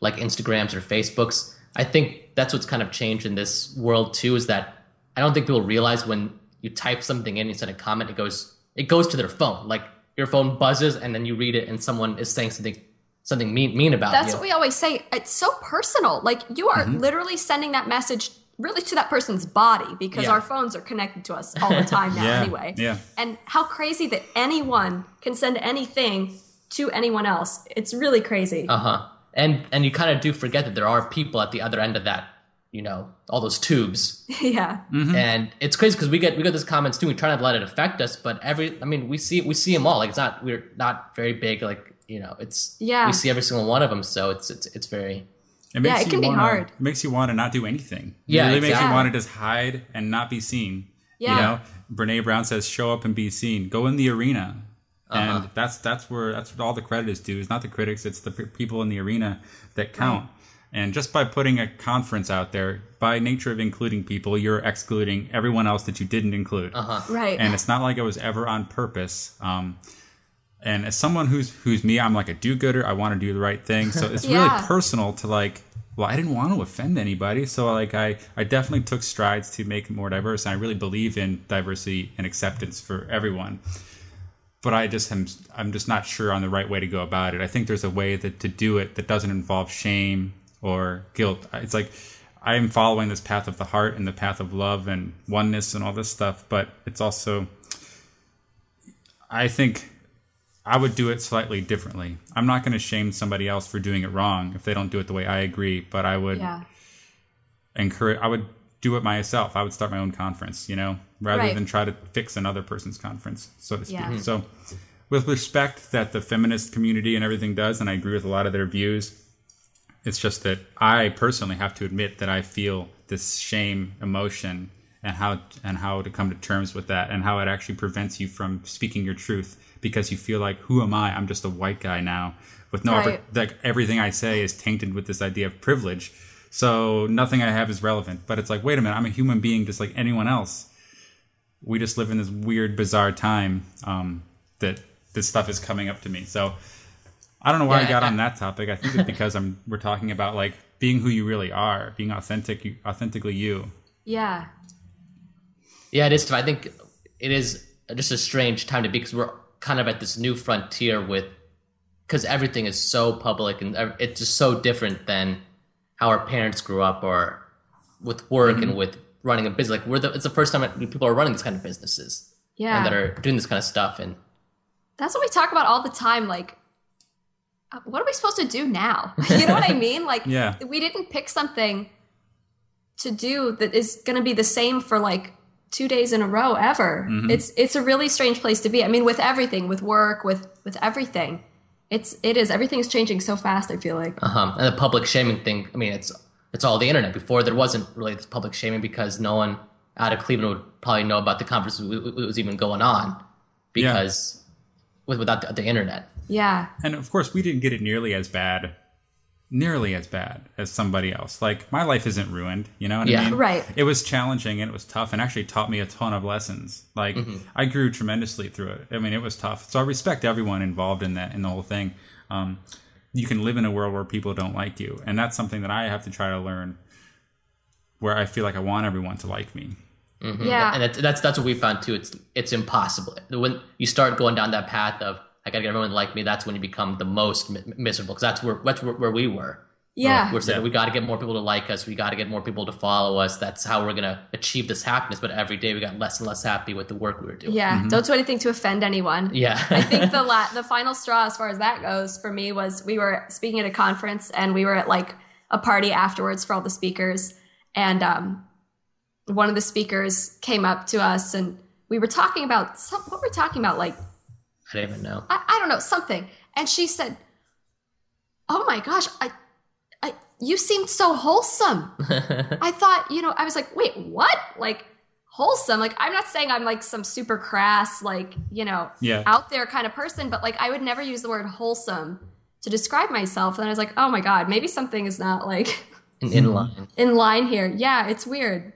like Instagrams or Facebooks, I think that's what's kind of changed in this world too. Is that I don't think people realize when you type something in, you send a comment, it goes it goes to their phone. Like your phone buzzes, and then you read it, and someone is saying something something mean mean about it. That's you. what we always say. It's so personal. Like you are Mm-hmm. literally sending that message really to that person's body because Yeah. our phones are connected to us all the time now Yeah, anyway. yeah. And how crazy that anyone can send anything to anyone else. It's really crazy. Uh huh. And and you kind of do forget that there are people at the other end of that. You know, all those tubes. yeah. Mm-hmm. and it's crazy because we get we get those comments too. We try not to let it affect us, but every I mean we see we see them all. Like it's not we're not very big. Like you know, it's Yeah. We see every single one of them, so it's it's it's very It Yeah, makes it you can be wanna, be hard. It makes you want to not do anything. Yeah, it really makes you want to just hide and not be seen. Yeah. You know, Brene Brown says, "Show up and be seen. Go in the arena." Uh-huh. And that's that's where that's what all the credit is due. It's not the critics; it's the p- people in the arena that count. And just by putting a conference out there, by nature of including people, you're excluding everyone else that you didn't include uh huh. Right. and it's not like it was ever on purpose. Um, and as someone who's who's me, I'm like a do-gooder. I want to do the right thing, so it's Yeah. really personal to like. Well, I didn't want to offend anybody, so like I I definitely took strides to make it more diverse, and I really believe in diversity and acceptance for everyone. But I just am I'm just not sure on the right way to go about it. I think there's a way that to do it that doesn't involve shame or guilt. It's like I'm following this path of the heart and the path of love and oneness and all this stuff, but it's also I think I would do it slightly differently. I'm not going to shame somebody else for doing it wrong if they don't do it the way I agree, but I would yeah. encourage I would do it myself. I would start my own conference, you know, rather Right. than try to fix another person's conference, so to speak. Yeah. So with respect that the feminist community and everything does and I agree with a lot of their views, it's just that I personally have to admit that I feel this shame emotion and how and how to come to terms with that and how it actually prevents you from speaking your truth because you feel like who am I? I'm just a white guy now with no Right. like everything I say is tainted with this idea of privilege. So nothing I have is relevant. But it's like, wait a minute, I'm a human being just like anyone else. We just live in this weird, bizarre time um, that this stuff is coming up to me. So I don't know why I got I- on that topic. I think it's because I'm we're talking about like being who you really are, being authentic, authentically you. Yeah. Yeah, it is. I think it is just a strange time to be because we're kind of at this new frontier with because everything is so public and it's just so different than how our parents grew up or with work and mm-hmm. with running a business. Like we're the, it's the first time that people are running these kind of businesses Yeah. and that are doing this kind of stuff. And That's what we talk about all the time. Like, what are we supposed to do now? you know what I mean? Like, Yeah. we didn't pick something to do that is going to be the same for like two days in a row ever. It's it's a really strange place to be. I mean, with everything, with work, with with everything, it's it is everything's changing so fast. I feel like. Uh-huh. And the public shaming thing, I mean, it's it's all the internet. Before there wasn't really this public shaming because no one out of Cleveland would probably know about the conference that was even going on because with without the, the internet. Yeah. And of course, we didn't get it nearly as bad, nearly as bad as somebody else. Like my life isn't ruined, you know what Yeah. I mean? Right. It was challenging and it was tough, and actually taught me a ton of lessons. Like I grew tremendously through it. I mean, it was tough. So I respect everyone involved in that in the whole thing. Um, you can live in a world where people don't like you, and that's something that I have to try to learn. Where I feel like I want everyone to like me. Yeah. And that's, that's that's what we found too. It's it's impossible when you start going down that path of I gotta get everyone to like me. That's when you become the most miserable because that's where that's where, where we were. yeah. We're saying Yeah. we got to get more people to like us. We got to get more people to follow us. That's how we're gonna achieve this happiness. But every day we got less and less happy with the work we were doing. yeah. Don't do anything to offend anyone. Yeah. I think the la- the final straw as far as that goes for me was we were speaking at a conference and we were at like a party afterwards for all the speakers and um, one of the speakers came up to us and we were talking about some, what we're talking about like I don't even know. I, I don't know something and she said oh my gosh I, I you seemed so wholesome I thought, you know, I was like, wait, what? Like wholesome. Like I'm not saying I'm like some super crass, like, you know, Yeah. out there kind of person, but like I would never use the word wholesome to describe myself. And I was like, oh my God, maybe something is not like In, in line. in line here. Yeah, it's weird.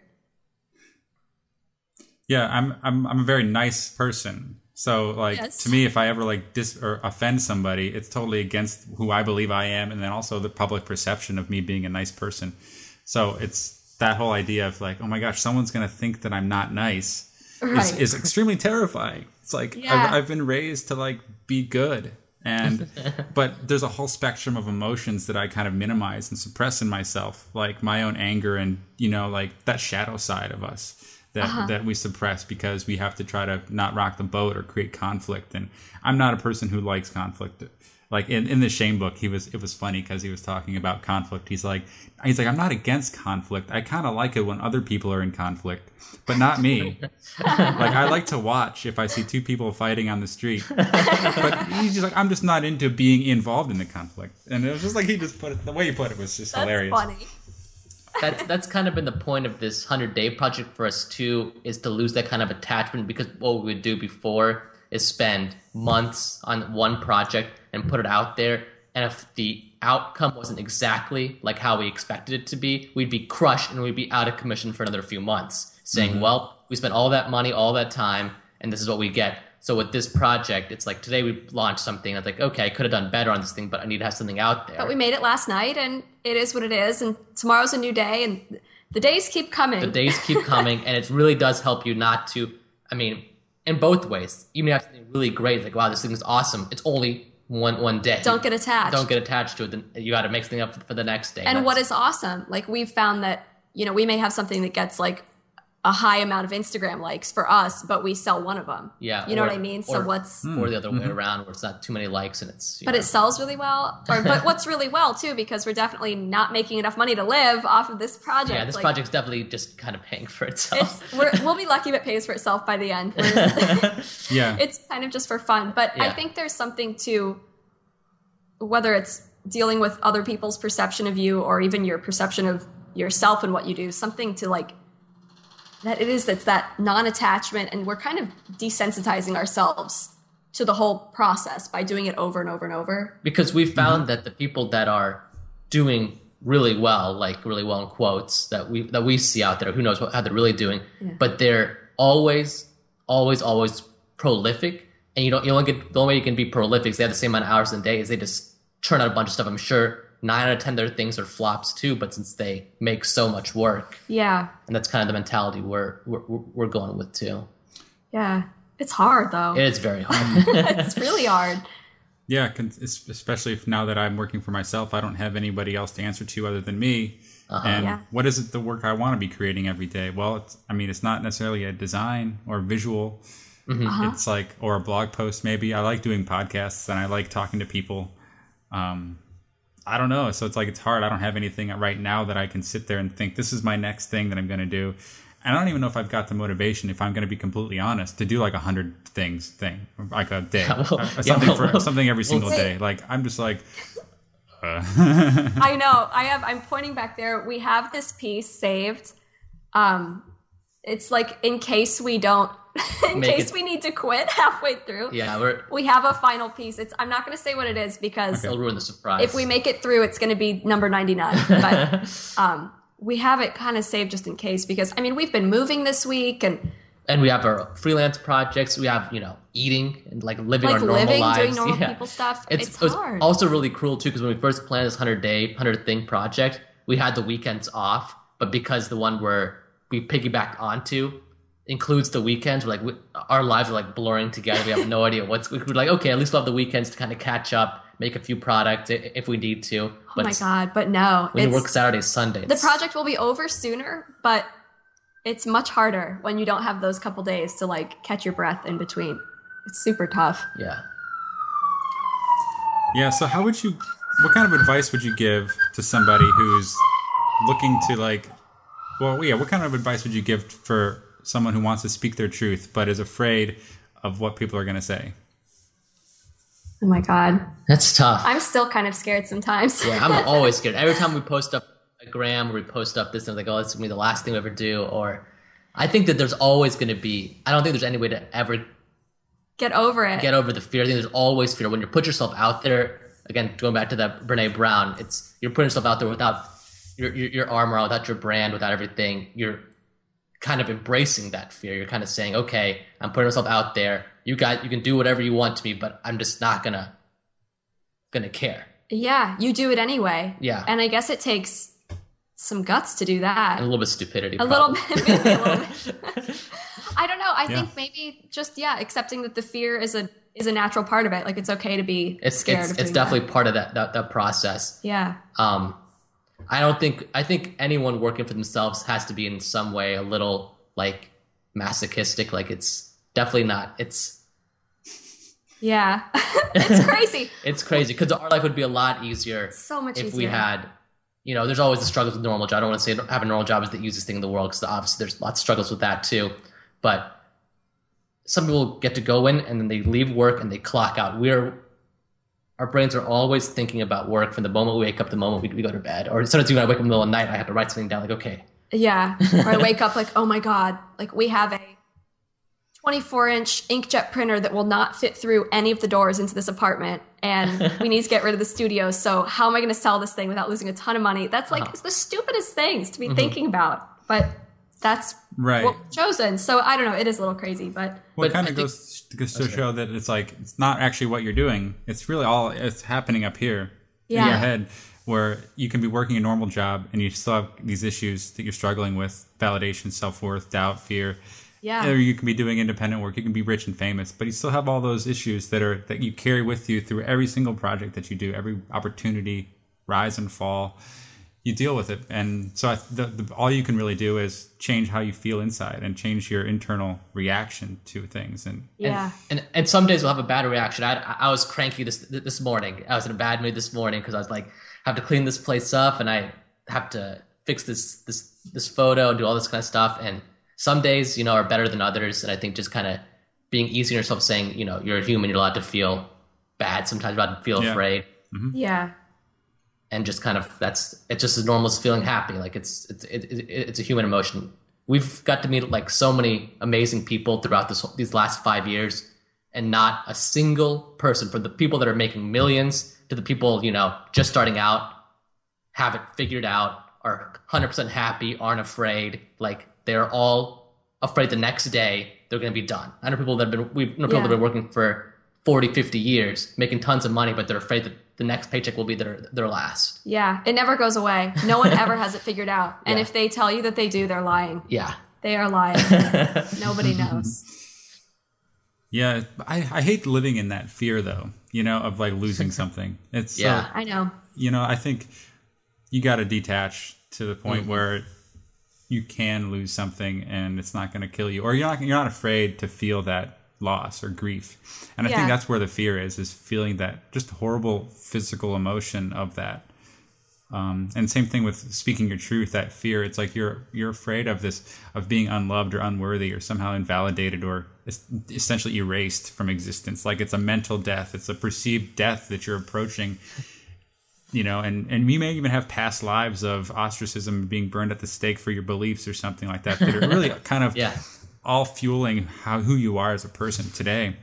Yeah, I'm I'm I'm a very nice person. So like Yes. to me if I ever like dis or offend somebody, it's totally against who I believe I am and then also the public perception of me being a nice person. So it's that whole idea of like, oh my gosh, someone's going to think that I'm not nice is, Right. is extremely terrifying. It's like Yeah. I've, I've been raised to like be good and but there's a whole spectrum of emotions that I kind of minimize and suppress in myself, like my own anger and you know like that shadow side of us that Uh-huh. that we suppress because we have to try to not rock the boat or create conflict. And I'm not a person who likes conflict. Like in, in the shame book, he was it was funny because he was talking about conflict. He's like he's like I'm not against conflict. I kind of like it when other people are in conflict, but not me. like I like to watch if I see two people fighting on the street. but he's just like I'm just not into being involved in the conflict. And it was just like he just put it the way he put it was just That's hilarious. funny. That's that's kind of been the point of this hundred day project for us too, is to lose that kind of attachment because what we would do before is spend months on one project and put it out there, and if the outcome wasn't exactly like how we expected it to be, we'd be crushed and we'd be out of commission for another few months, saying, mm-hmm. "Well, we spent all that money, all that time, and this is what we get." So with this project, it's like today we launched something. It's like, okay, I could have done better on this thing, but I need to have something out there. But we made it last night and it is what it is. And tomorrow's a new day and the days keep coming. the days keep coming and it really does help you not to i mean in both ways even if you have something really great like wow this thing is awesome it's only one one day Don't get attached. don't get attached to it then you got to make something up for the next day and what That's- is awesome like we've found that you know we may have something that gets like a high amount of instagram likes for us but we sell one of them. Yeah you know or- what i mean? So or- what's hmm. or the other way mm-hmm. around where it's not too many likes and it's you but know, it sells really well or but what's really well too because we're definitely not making enough money to live off of this project. Yeah this Like, project's definitely just kind of paying for itself. it's, we're, we'll be lucky if it pays for itself by the end. Yeah. it's kind of just for fun but i think there's something to whether it's dealing with other people's perception of you or even your perception of yourself and what you do something to like that it is that's that non-attachment and we're kind of desensitizing ourselves to the whole process by doing it over and over and over because we found Mm-hmm. that the people that are doing really well, like really well in quotes that we that we see out there, who knows what, how they're really doing, but they're always, always, always prolific. And you don't you only get the only way you can be prolific is they have the same amount of hours in a day is they just churn out a bunch of stuff. I'm sure nine out of ten their things are flops too, but since they make so much work, yeah and that's kind of the mentality we're we're, we're going with too. yeah it's hard though It is very hard. it's really hard Yeah, especially if now that I'm working for myself, I don't have anybody else to answer to other than me. Uh-huh. And Yeah. what is it the work I want to be creating every day? Well, it's, I mean, it's not necessarily a design or visual. Mm-hmm. Uh-huh. It's like or a blog post maybe. I like doing podcasts and I like talking to people. Um, I don't know. So it's like it's hard. I don't have anything right now that I can sit there and think this is my next thing that I'm going to do. And I don't even know if I've got the motivation, if I'm going to be completely honest, to do like a hundred things thing, like a day, Yeah, well, Uh, yeah, something well, for something every single well, day. Like I'm just like, uh, I know. I have. I'm pointing back there. We have this piece saved. Um, it's like in case we don't, in Make case it- we need to quit halfway through. Yeah, we're We have a final piece. It's. I'm not going to say what it is because it'll ruin the surprise. if we make it through, it's going to be number 99. But um, we have it kind of saved just in case because I mean we've been moving this week and and we have our freelance projects. We have you know eating and like living like our normal living, lives. doing normal yeah. people stuff. It's, It's, it was hard. also really cruel too because when we first planned this hundred day, hundred thing project, we had the weekends off, but because the one where we piggybacked onto includes the weekends, we're like we, our lives are like blurring together. We have no idea what's. We're like, okay, at least we'll have the weekends to kind of catch up, make a few products if we need to. oh But my god! But no, we work Saturday, Sunday, the project will be over sooner, but it's much harder when you don't have those couple days to like catch your breath in between. It's super tough. yeah. yeah. So how would you? What kind of advice would you give to somebody who's looking to like? Well, yeah. What kind of advice would you give for someone who wants to speak their truth but is afraid of what people are going to say? Oh my god, That's tough. I'm still kind of scared sometimes. Yeah, I'm always scared. Every time we post up a gram or we post up this, I'm like, oh, this is gonna be the last thing we ever do. Or I think that there's always gonna be. I don't think there's any way to ever Get over it. get over the fear. I think there's always fear when you put yourself out there. Again, going back to that Brene Brown, it's you're putting yourself out there without your your, your armor, without your brand, without everything. You're kind of embracing that fear. You're kind of saying, okay, I'm putting myself out there. You guys, you can do whatever you want to me, but I'm just not gonna gonna care. yeah, you do it anyway. Yeah. and I guess it takes some guts to do that. And a little bit of stupidity. a little bit, maybe a little bit. I don't know. I Yeah. think maybe just yeah, accepting that the fear is a is a natural part of it. Like it's okay to be it's scared. it's, of it's definitely that. part of that, that that process. yeah. Um, I don't think I think anyone working for themselves has to be in some way a little like masochistic. Like it's definitely not. It's Yeah, it's crazy. it's crazy because our life would be a lot easier So much if easier. we had. You know, there's always the struggles with normal job. I don't want to say have a normal job is the easiest thing in the world because obviously there's lots of struggles with that too. But some people get to go in and then they leave work and they clock out. We're our brains are always thinking about work from the moment we wake up, to the moment we, we go to bed. Or sometimes even when I wake up in the middle of the night, I have to write something down. Like, okay, Yeah. Or I wake up like, oh my god, like we have a 24 inch inkjet printer that will not fit through any of the doors into this apartment, and we need to get rid of the studio. So how am I going to sell this thing without losing a ton of money? That's like Uh-huh. it's the stupidest things to be thinking about, but that's Right. what we've chosen. So I don't know. It is a little crazy, but Well, it But kind of think- goes, goes to show that it's like it's not actually what you're doing. It's really all it's happening up here in your head, where you can be working a normal job and you still have these issues that you're struggling with: validation, self worth, doubt, fear. yeah. Or you can be doing independent work. You can be rich and famous, but you still have all those issues that are that you carry with you through every single project that you do, every opportunity, rise and fall. You deal with it, and so I, the, the, all you can really do is change how you feel inside and change your internal reaction to things. And yeah. And and some days we'll have a bad reaction. I I was cranky this this morning. I was in a bad mood this morning because I was like, I have to clean this place up and I have to fix this this this photo and do all this kind of stuff. And some days, you know, are better than others. And I think just kind of being easy on yourself, saying, you know, you're a human, you're allowed to feel bad. Sometimes you're allowed to feel Yeah. afraid. Mm-hmm. Yeah. And just kind of that's it's just as normal as feeling happy. Like it's it's it, it, it's a human emotion. We've got to meet like so many amazing people throughout this these last five years and not a single person from the people that are making millions to the people you know just starting out have it figured out are 100% happy aren't afraid. Like they're all afraid the next day they're going to be done. I know people that have been we've know people Yeah. that have been working for 40 50 years making tons of money but they're afraid that the next paycheck will be their their last Yeah. It never goes away. No one ever has it figured out. And Yeah. if they tell you that they do, they're lying. yeah They are lying. Nobody knows. yeah, I, I hate living in that fear though, you know, of like losing something. It's so- Yeah. I know. you know, I think you got to detach to the point Mm-hmm. where you can lose something and it's not going to kill you, or you're not you're not afraid to feel that loss or grief. And I Yeah. think that's where the fear is: is feeling that just horrible physical emotion of that. Um, and same thing with speaking your truth. That fear, it's like you're you're afraid of this of being unloved or unworthy or somehow invalidated or es- essentially erased from existence. Like it's a mental death. It's a perceived death that you're approaching. You know, and and we may even have past lives of ostracism, being burned at the stake for your beliefs or something like that. That are really kind of Yeah. All fueling how who you are as a person today.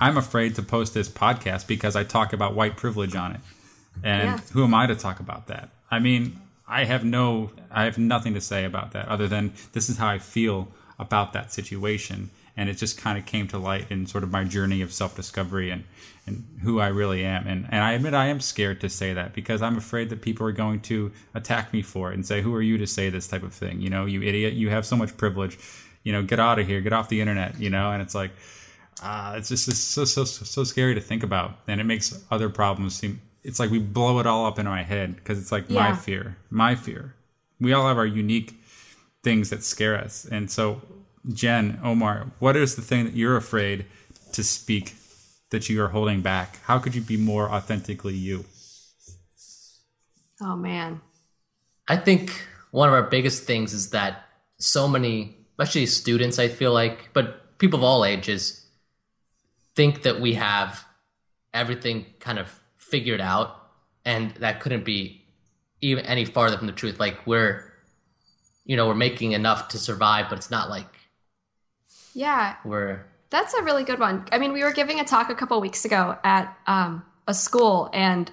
I'm afraid to post this podcast because I talk about white privilege on it. And Yeah. who am I to talk about that? I mean, I have no I have nothing to say about that other than this is how I feel about that situation and it just kind of came to light in sort of my journey of self-discovery and and who I really am and and I admit I am scared to say that because I'm afraid that people are going to attack me for it and say who are you to say this type of thing you know you idiot you have so much privilege you know get out of here get off the internet you know and it's like uh, it's just it's so, so so scary to think about, and it makes other problems seem. It's like we blow it all up in my head because it's like my fear, my fear. We all have our unique things that scare us, and so Jen, Omar, what is the thing that you're afraid to speak that you are holding back? How could you be more authentically you? Oh man. I think one of our biggest things is that so many, especially students, I feel like, but people of all ages, think that we have everything kind of figured out, and that couldn't be even any farther from the truth. Like we're, you know, we're making enough to survive, but it's not like Yeah, we're That's a really good one. I mean, we were giving a talk a couple weeks ago at um, a school, and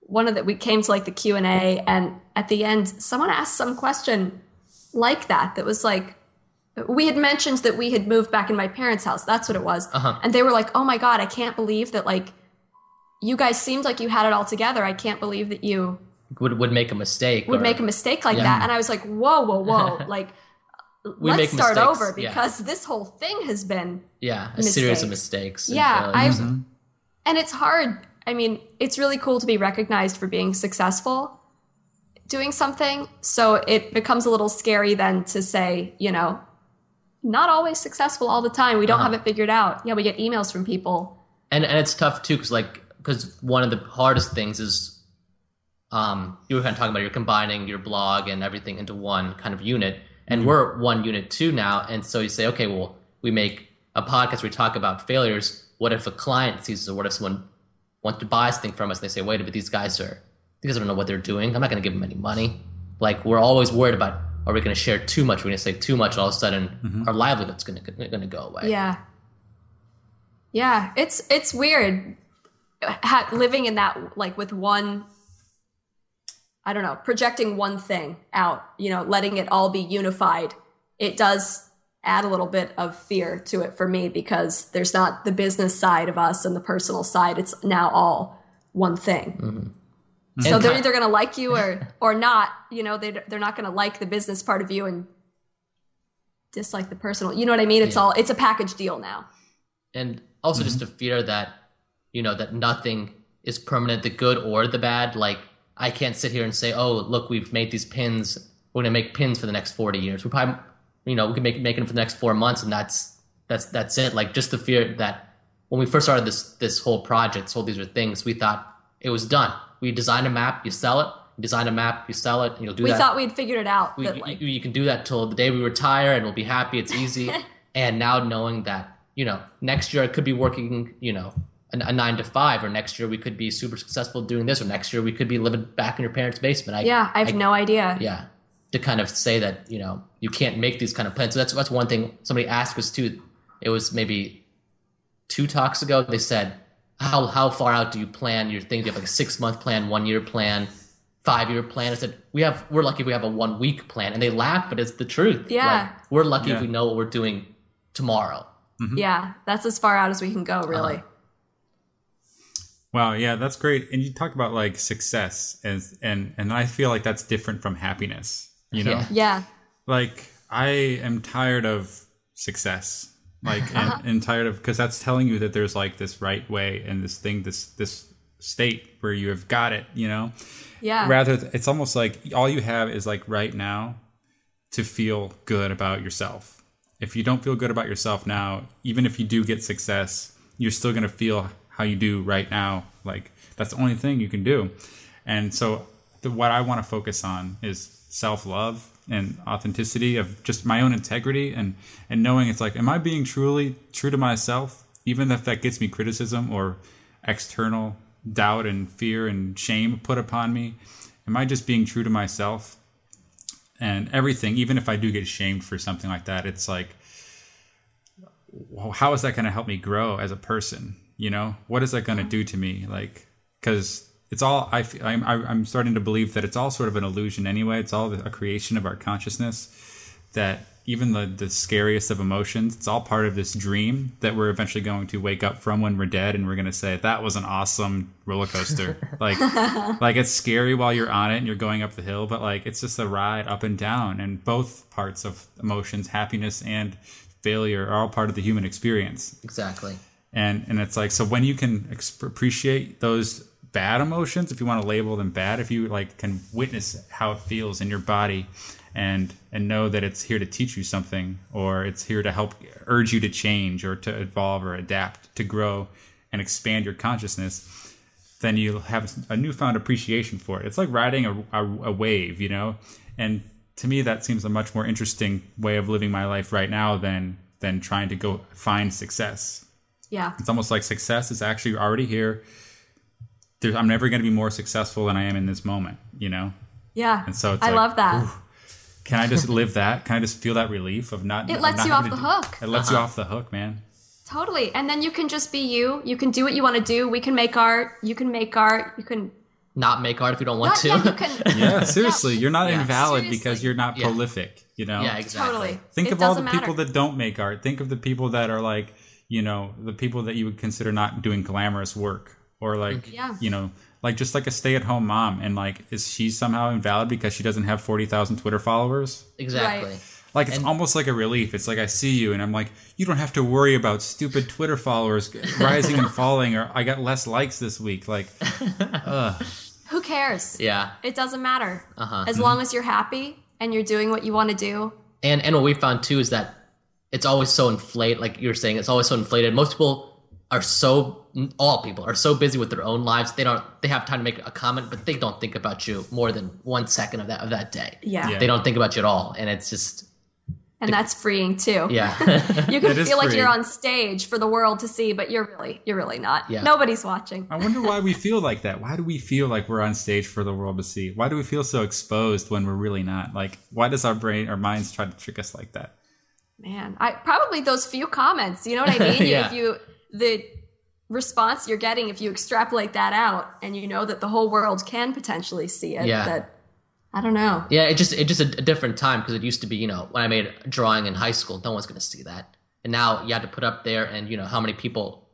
one of the we came to like the Q and A, and at the end, someone asked some question like that. That was like, we had mentioned that we had moved back in my parents' house. That's what it was, Uh-huh. and they were like, "Oh my god, I can't believe that! Like, you guys seemed like you had it all together. I can't believe that you would would make a mistake. would or- make a mistake like Yeah. that." And I was like, "Whoa, whoa, whoa! like." We let's make start mistakes, over yeah. because this whole thing has been yeah, a series of mistakes. mistakes. and Yeah, failures. I've and it's hard. I mean, it's really cool to be recognized for being successful doing something. So it becomes a little scary then to say, you know, not always successful all the time. We don't Uh-huh. have it figured out. Yeah, we get emails from people. and and it's tough too because like because one of the hardest things is um you were kind of talking about you're combining your blog and everything into one kind of unit and we're one unit too now and so you say okay well we make a podcast we talk about failures what if a client sees us or what if someone wants to buy something from us and they say wait a minute these guys are these guys don't know what they're doing i'm not going to give them any money like we're always worried about are we going to share too much we're going to say too much all of a sudden mm-hmm. our livelihood's going to going to go away Yeah. Yeah, it's it's weird ha- living in that like with one I don't know, projecting one thing out, you know, letting it all be unified. It does add a little bit of fear to it for me because there's not the business side of us and the personal side. It's now all one thing. Mm-hmm. Mm-hmm. So they're either going to like you or or not. You know, they they're not going to like the business part of you and dislike the personal. You know what I mean? It's Yeah. all it's a package deal now. and also just mm-hmm. a fear that you know that nothing is permanent the good or the bad like i can't sit here and say oh look we've made these pins we're going to make pins for the next 40 years we probably you know we can make make them for the next four months and that's that's that's it like just the fear that when we first started this this whole project this whole these are things we thought it was done we design a map you sell it you design a map you sell it and you'll do it. We that thought we'd figured it out. we, that like, you, you can do that till the day we retire and we'll be happy it's easy and now knowing that you know next year i could be working you know a, a nine to five or next year we could be super successful doing this or next year we could be living back in your parents basement I, yeah, I have no idea. yeah to kind of say that you know you can't make these kind of plans so that's that's one thing somebody asked us too it was maybe two talks ago they said how how far out do you plan your things? do you have like a six month plan one year plan five year plan i said we have we're lucky if we have a one week plan and they laugh but it's the truth Yeah. Like, we're lucky Yeah. if we know what we're doing tomorrow Yeah, that's as far out as we can go, really. Uh-huh. Wow, yeah, that's great. And you talk about like success as and and I feel like that's different from happiness. You know, Yeah. Yeah. like I am tired of success. Like uh-huh. and, and tired of because that's telling you that there's like this right way and this thing, this this state where you have got it. You know, Yeah. rather th- it's almost like all you have is like right now to feel good about yourself. If you don't feel good about yourself now, even if you do get success, you're still going to feel how you do right now. Like that's the only thing you can do. And so the, what I want to focus on is self love and authenticity of just my own integrity and and knowing it's like, am I being truly true to myself, even if that gets me criticism or external doubt and fear and shame put upon me? Am I just being true to myself? And everything, even if I do get shamed for something like that, it's like, how is that going to help me grow as a person? You know, what is that going to do to me? Like, because it's all I, I'm, I'm starting to believe that it's all sort of an illusion anyway. It's all a creation of our consciousness. That even the the scariest of emotions, it's all part of this dream that we're eventually going to wake up from when we're dead, and we're going to say that was an awesome roller coaster. like, like it's scary while you're on it and you're going up the hill, but like it's just a ride up and down, and both parts of emotions, happiness and failure, are all part of the human experience Exactly. and and it's like so when you can exp- appreciate those bad emotions if you want to label them bad if you like can witness how it feels in your body and and know that it's here to teach you something or it's here to help urge you to change or to evolve or adapt to grow and expand your consciousness then you'll have a newfound appreciation for it it's like riding a, a, a wave you know and to me that seems a much more interesting way of living my life right now than than trying to go find success Yeah. it's almost like success is actually already here. There's, I'm never going to be more successful than I am in this moment, you know? Yeah. And so it's I like, love that. Can I just live that? Can I just feel that relief of not? It lets not you off the do- hook. It lets you uh-huh. off the hook, man. Totally. And then you can just be you. You can do what you want to do. We can make art. You can make art. You can Not make art if you don't want not, to. yeah, you can Yeah, seriously, you're not Yeah. invalid Seriously. because you're not Yeah. prolific. You know? yeah, exactly. totally. Think it of all the matter. people that don't make art. Think of the people that are like, you know, the people that you would consider not doing glamorous work, or like, Yeah. you know, like just like a stay-at-home mom, and like, is she somehow invalid because she doesn't have forty thousand Twitter followers? Exactly. Right. Like it's almost like a relief. It's like I see you, and I'm like, you don't have to worry about stupid Twitter followers rising and falling, or I got less likes this week. Like, Who cares? Yeah. It doesn't matter. Uh-huh. As long as you're happy and you're doing what you want to do. And and what we found too is that it's always so inflated. Like you're saying, it's always so inflated. Most people are so all people are so busy with their own lives. They don't they have time to make a comment, but they don't think about you more than one second of that of that day. Yeah. Yeah. They don't think about you at all, and it's just And that's freeing too. yeah. You can It is feel like you're on stage for the world to see, but you're really you're really not. Yeah. Nobody's watching. I wonder why we feel like that. Why do we feel like we're on stage for the world to see? Why do we feel so exposed when we're really not? Like, why does our brain, our minds try to trick us like that? Man, I probably those few comments. You know what I mean? Yeah. If you the response you're getting, if you extrapolate that out, and you know that the whole world can potentially see it. Yeah. That I don't know. Yeah, it just it just a, a different time because it used to be you know when I made a drawing in high school, no one's gonna see that, and now you have to put up there, and you know how many people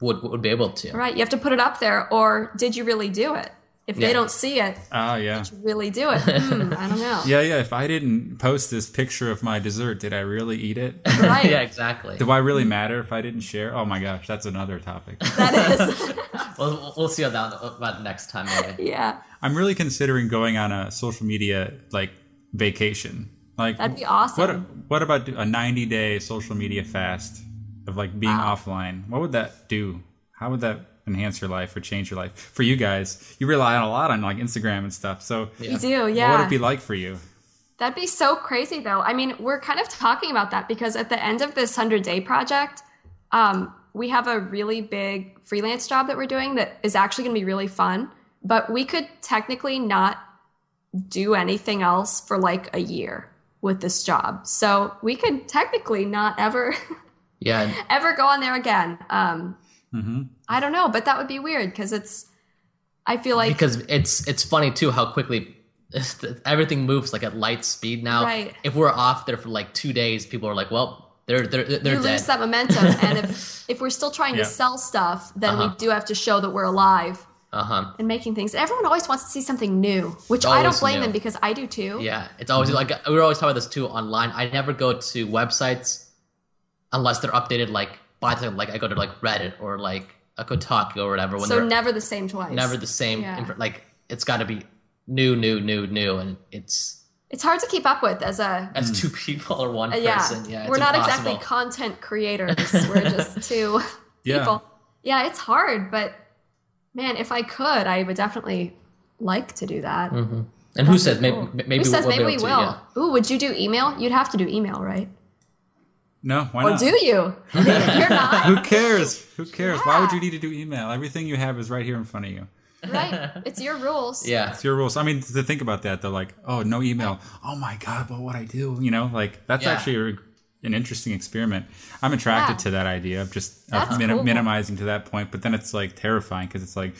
would would be able to. Right? You have to put it up there, or did you really do it? If Yeah. they don't see it, Oh, yeah. really do it. Hmm, I don't know. Yeah, yeah. If I didn't post this picture of my dessert, did I really eat it? Right? yeah, exactly. Do I really matter if I didn't share? Oh my gosh, that's another topic. That is. We'll, we'll see about that about next time maybe. yeah. I'm really considering going on a social media like vacation. Like That'd be awesome. What what about a 90 day social media fast of like being offline? What would that do? How would that enhance your life or change your life? For you guys, you rely on a lot on like Instagram and stuff. So You do, yeah. what would it be like for you? That'd be so crazy, though. I mean, we're kind of talking about that because at the end of this 100 day project, um, we have a really big freelance job that we're doing that is actually going to be really fun. But we could technically not do anything else for like a year with this job. So we could technically not ever, Yeah, ever go on there again. Um, Mm-hmm. I don't know, but that would be weird because it's, I feel like, because it's it's funny too how quickly everything moves like at light speed now. Right. If we're off there for like two days, people are like, "Well, they're they're they're you dead." lose that momentum. and if, if we're still trying Yeah. to sell stuff, then Uh-huh. we do have to show that we're alive. Uh huh. and making things. Everyone always wants to see something new, which I don't blame new. them because I do too. Yeah, it's always like we were always talking about this too online. I never go to websites unless they're updated. Like by the time, like I go to like Reddit or like a Kotaku or whatever. When So never the same twice. never the same. Yeah. inf- like it's got to be new, new, new, new, and it's It's hard to keep up with as a as two people or one uh, yeah. person. Yeah, We're not impossible. exactly content creators. We're just two Yeah. people. Yeah, it's hard, but man, if I could, I would definitely like to do that. And who says maybe Cool. maybe Who says maybe we will? to, yeah. Ooh, would you do email? You'd have to do email, right? No, why Or not? do you? You're not. Who cares? Who cares? Why would you need to do email? Everything you have is right here in front of you. Right. It's your rules. Yeah. It's your rules. I mean, to think about that, they're like, oh, no email. Oh my God, what would I do? You know, like that's Yeah. actually a, an interesting experiment. I'm attracted Yeah. to that idea of just of min- cool. minimizing to that point. But then it's like terrifying because it's like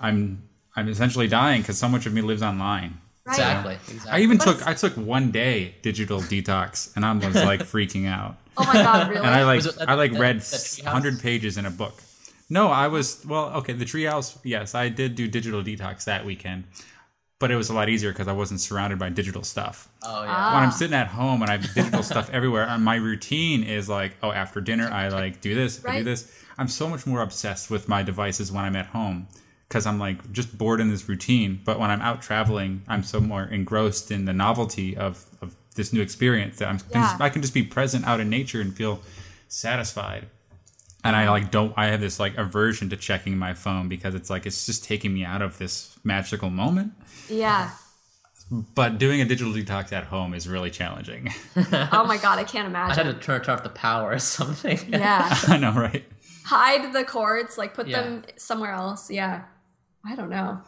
I'm I'm essentially dying because so much of me lives online. Right. Exactly. Exactly. I even But took I took one day digital detox and I was like freaking out. Oh my god, really? And I like that- I like that- read hundred pages in a book. No, I was well. Okay, the treehouse. Yes, I did do digital detox that weekend, but it was a lot easier because I wasn't surrounded by digital stuff. oh yeah. Ah. When I'm sitting at home and I have digital stuff everywhere, and my routine is like, oh, after dinner I like do this, I do this. I'm so much more obsessed with my devices when I'm at home because I'm like just bored in this routine. But when I'm out traveling, I'm so more engrossed in the novelty of, of this new experience that I'm Yeah. I can just be present out in nature and feel satisfied. And I like don't I have this like aversion to checking my phone because it's like it's just taking me out of this magical moment. yeah. But doing a digital detox at home is really challenging. Oh my god, I can't imagine. I had to turn, turn off the power or something. Yeah. I know, right? Hide the cords, like put Yeah. them somewhere else. Yeah. I don't know.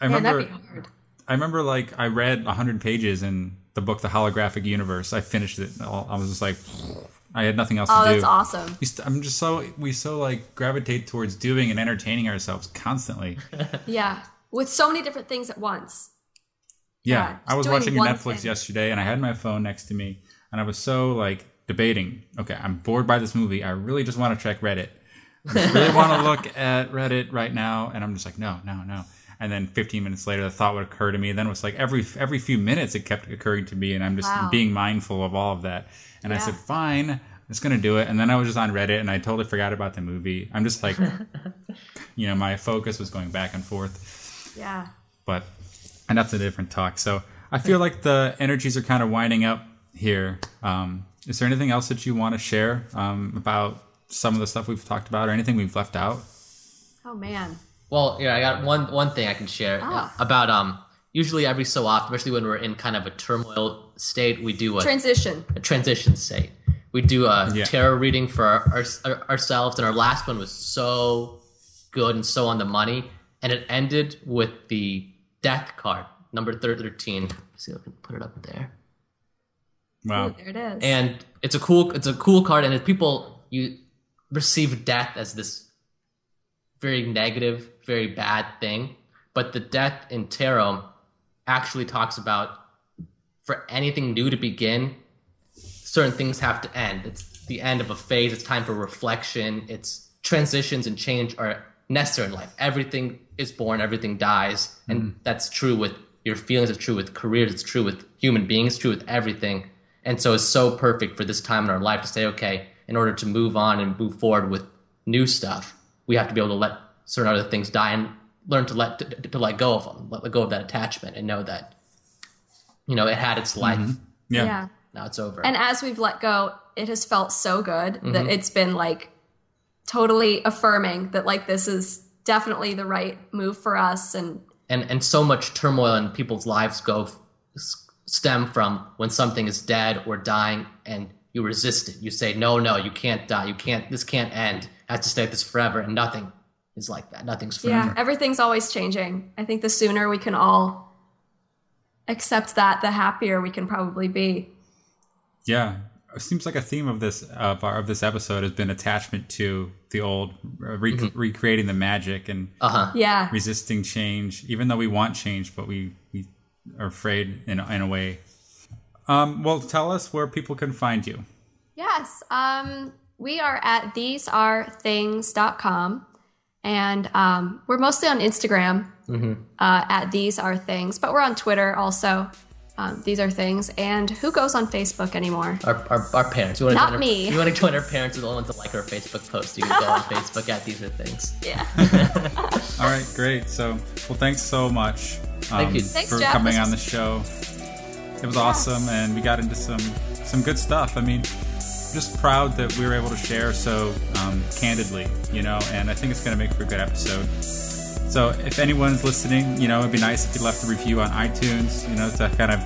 I Man, remember that'd be hard. I remember like I read 100 pages in the book The Holographic Universe. I finished it. all- I was just like I had nothing else Oh, to do. that's awesome. We st- I'm just so we so like gravitate towards doing and entertaining ourselves constantly. Yeah. With so many different things at once. Yeah, Yeah, I was watching Netflix thing. yesterday and I had my phone next to me and I was so like debating. Okay, I'm bored by this movie. I really just want to check Reddit. I really want to look at Reddit right now, and I'm just like, no, no, no. And then 15 minutes later, the thought would occur to me. Then it was like every every few minutes, it kept occurring to me, and I'm just Wow. being mindful of all of that. And I said, fine, I'm just gonna do it. And then I was just on Reddit, and I totally forgot about the movie. I'm just like, you know, my focus was going back and forth Yeah. but and that's a different talk. So I feel like the energies are kind of winding up here. Um, is there anything else that you want to share um, about some of the stuff we've talked about, or anything we've left out? Oh man. Well, yeah, I got one one thing I can share Ah. about um. Usually, every so often, especially when we're in kind of a turmoil state, we do a, Transition. a transition state. We do a Yeah. tarot reading for our, our, ourselves, and our last one was so good and so on the money, and it ended with the death card, number thirteen. Let's see if I can put it up there. Wow. Ooh, there it is. and it's a cool it's a cool card and if people you receive death as this very negative very bad thing. But the death in tarot actually talks about for anything new to begin certain things have to end. It's the end of a phase. It's time for reflection. It's transitions and change are necessary in life. Everything is born. Everything dies. And hmm. that's true with your feelings. It's true with careers. It's true with human beings. It's true with everything. And so it's so perfect for this time in our life to say okay in order to move on and move forward with new stuff we have to be able to let certain other things die and learn to let to, to let go of them let go of that attachment and know that you know it had its life Yeah. yeah. now it's over And as we've let go, it has felt so good Mm-hmm. that it's been like totally affirming that like this is definitely the right move for us and and and so much turmoil in people's lives go s- stem from when something is dead or dying and you resist it you say no no you can't die you can't this can't end it has to stay like this forever and nothing is like that nothing's forever yeah, everything's always changing. I think the sooner we can all accept that, the happier we can probably be. Yeah. It seems like a theme of this of, our, of this episode has been attachment to the old, uh, rec- Mm-hmm. recreating the magic and uh-huh Yeah. resisting change, even though we want change, but we, we are afraid in, in a way. Um, well, tell us where people can find you. Yes. Um, we are at thesearethings.com and um, we're mostly on Instagram uh, at These Are Things, but we're on Twitter also. Um, these are things. And who goes on Facebook anymore? our, our, our parents you want to Not our, me. you want to join our parents are the ones that like our facebook post you can go on facebook at these are things Yeah. All right, great. So, well, thanks so much um, you. Thanks, for Jeff. coming This on the show. It was awesome, and we got into some some good stuff. I mean, just proud that we were able to share so um, candidly, you know. And I think it's going to make for a good episode. So if anyone's listening, you know, it'd be nice if you left a review on iTunes, you know, to kind of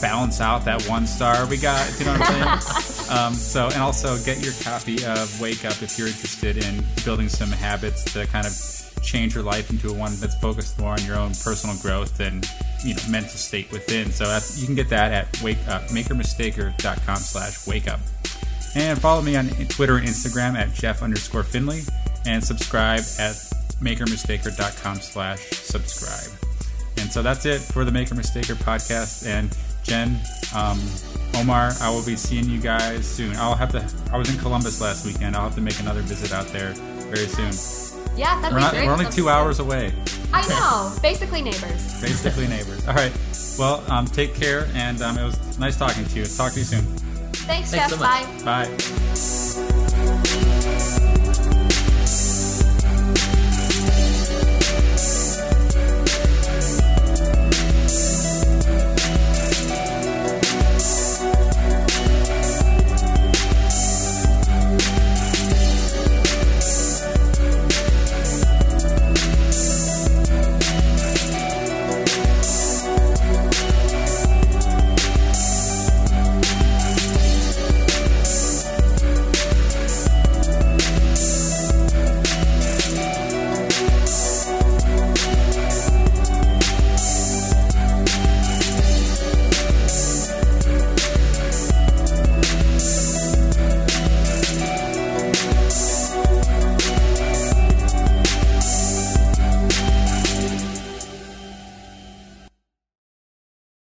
balance out that one star we got. You know what I'm saying? um, so, and also get your copy of Wake Up if you're interested in building some habits to kind of change your life into one that's focused more on your own personal growth and you know mental state within. So you can get that at wake up makermistaker.com slash wake up. And follow me on Twitter and Instagram at Jeff underscore Finley and subscribe at makermistaker.com slash subscribe. And so that's it for the Maker Mistaker podcast. And Jen, um, Omar, I will be seeing you guys soon. I'll have to. I was in Columbus last weekend. I'll have to make another visit out there very soon. Yeah, that'd we're be not, great. We're only two hours away. I know. Basically neighbors. Basically neighbors. All right. Well, um, take care, and um, it was nice talking to you. Talk to you soon. Thanks, Thanks Jeff. so much. Bye. Bye.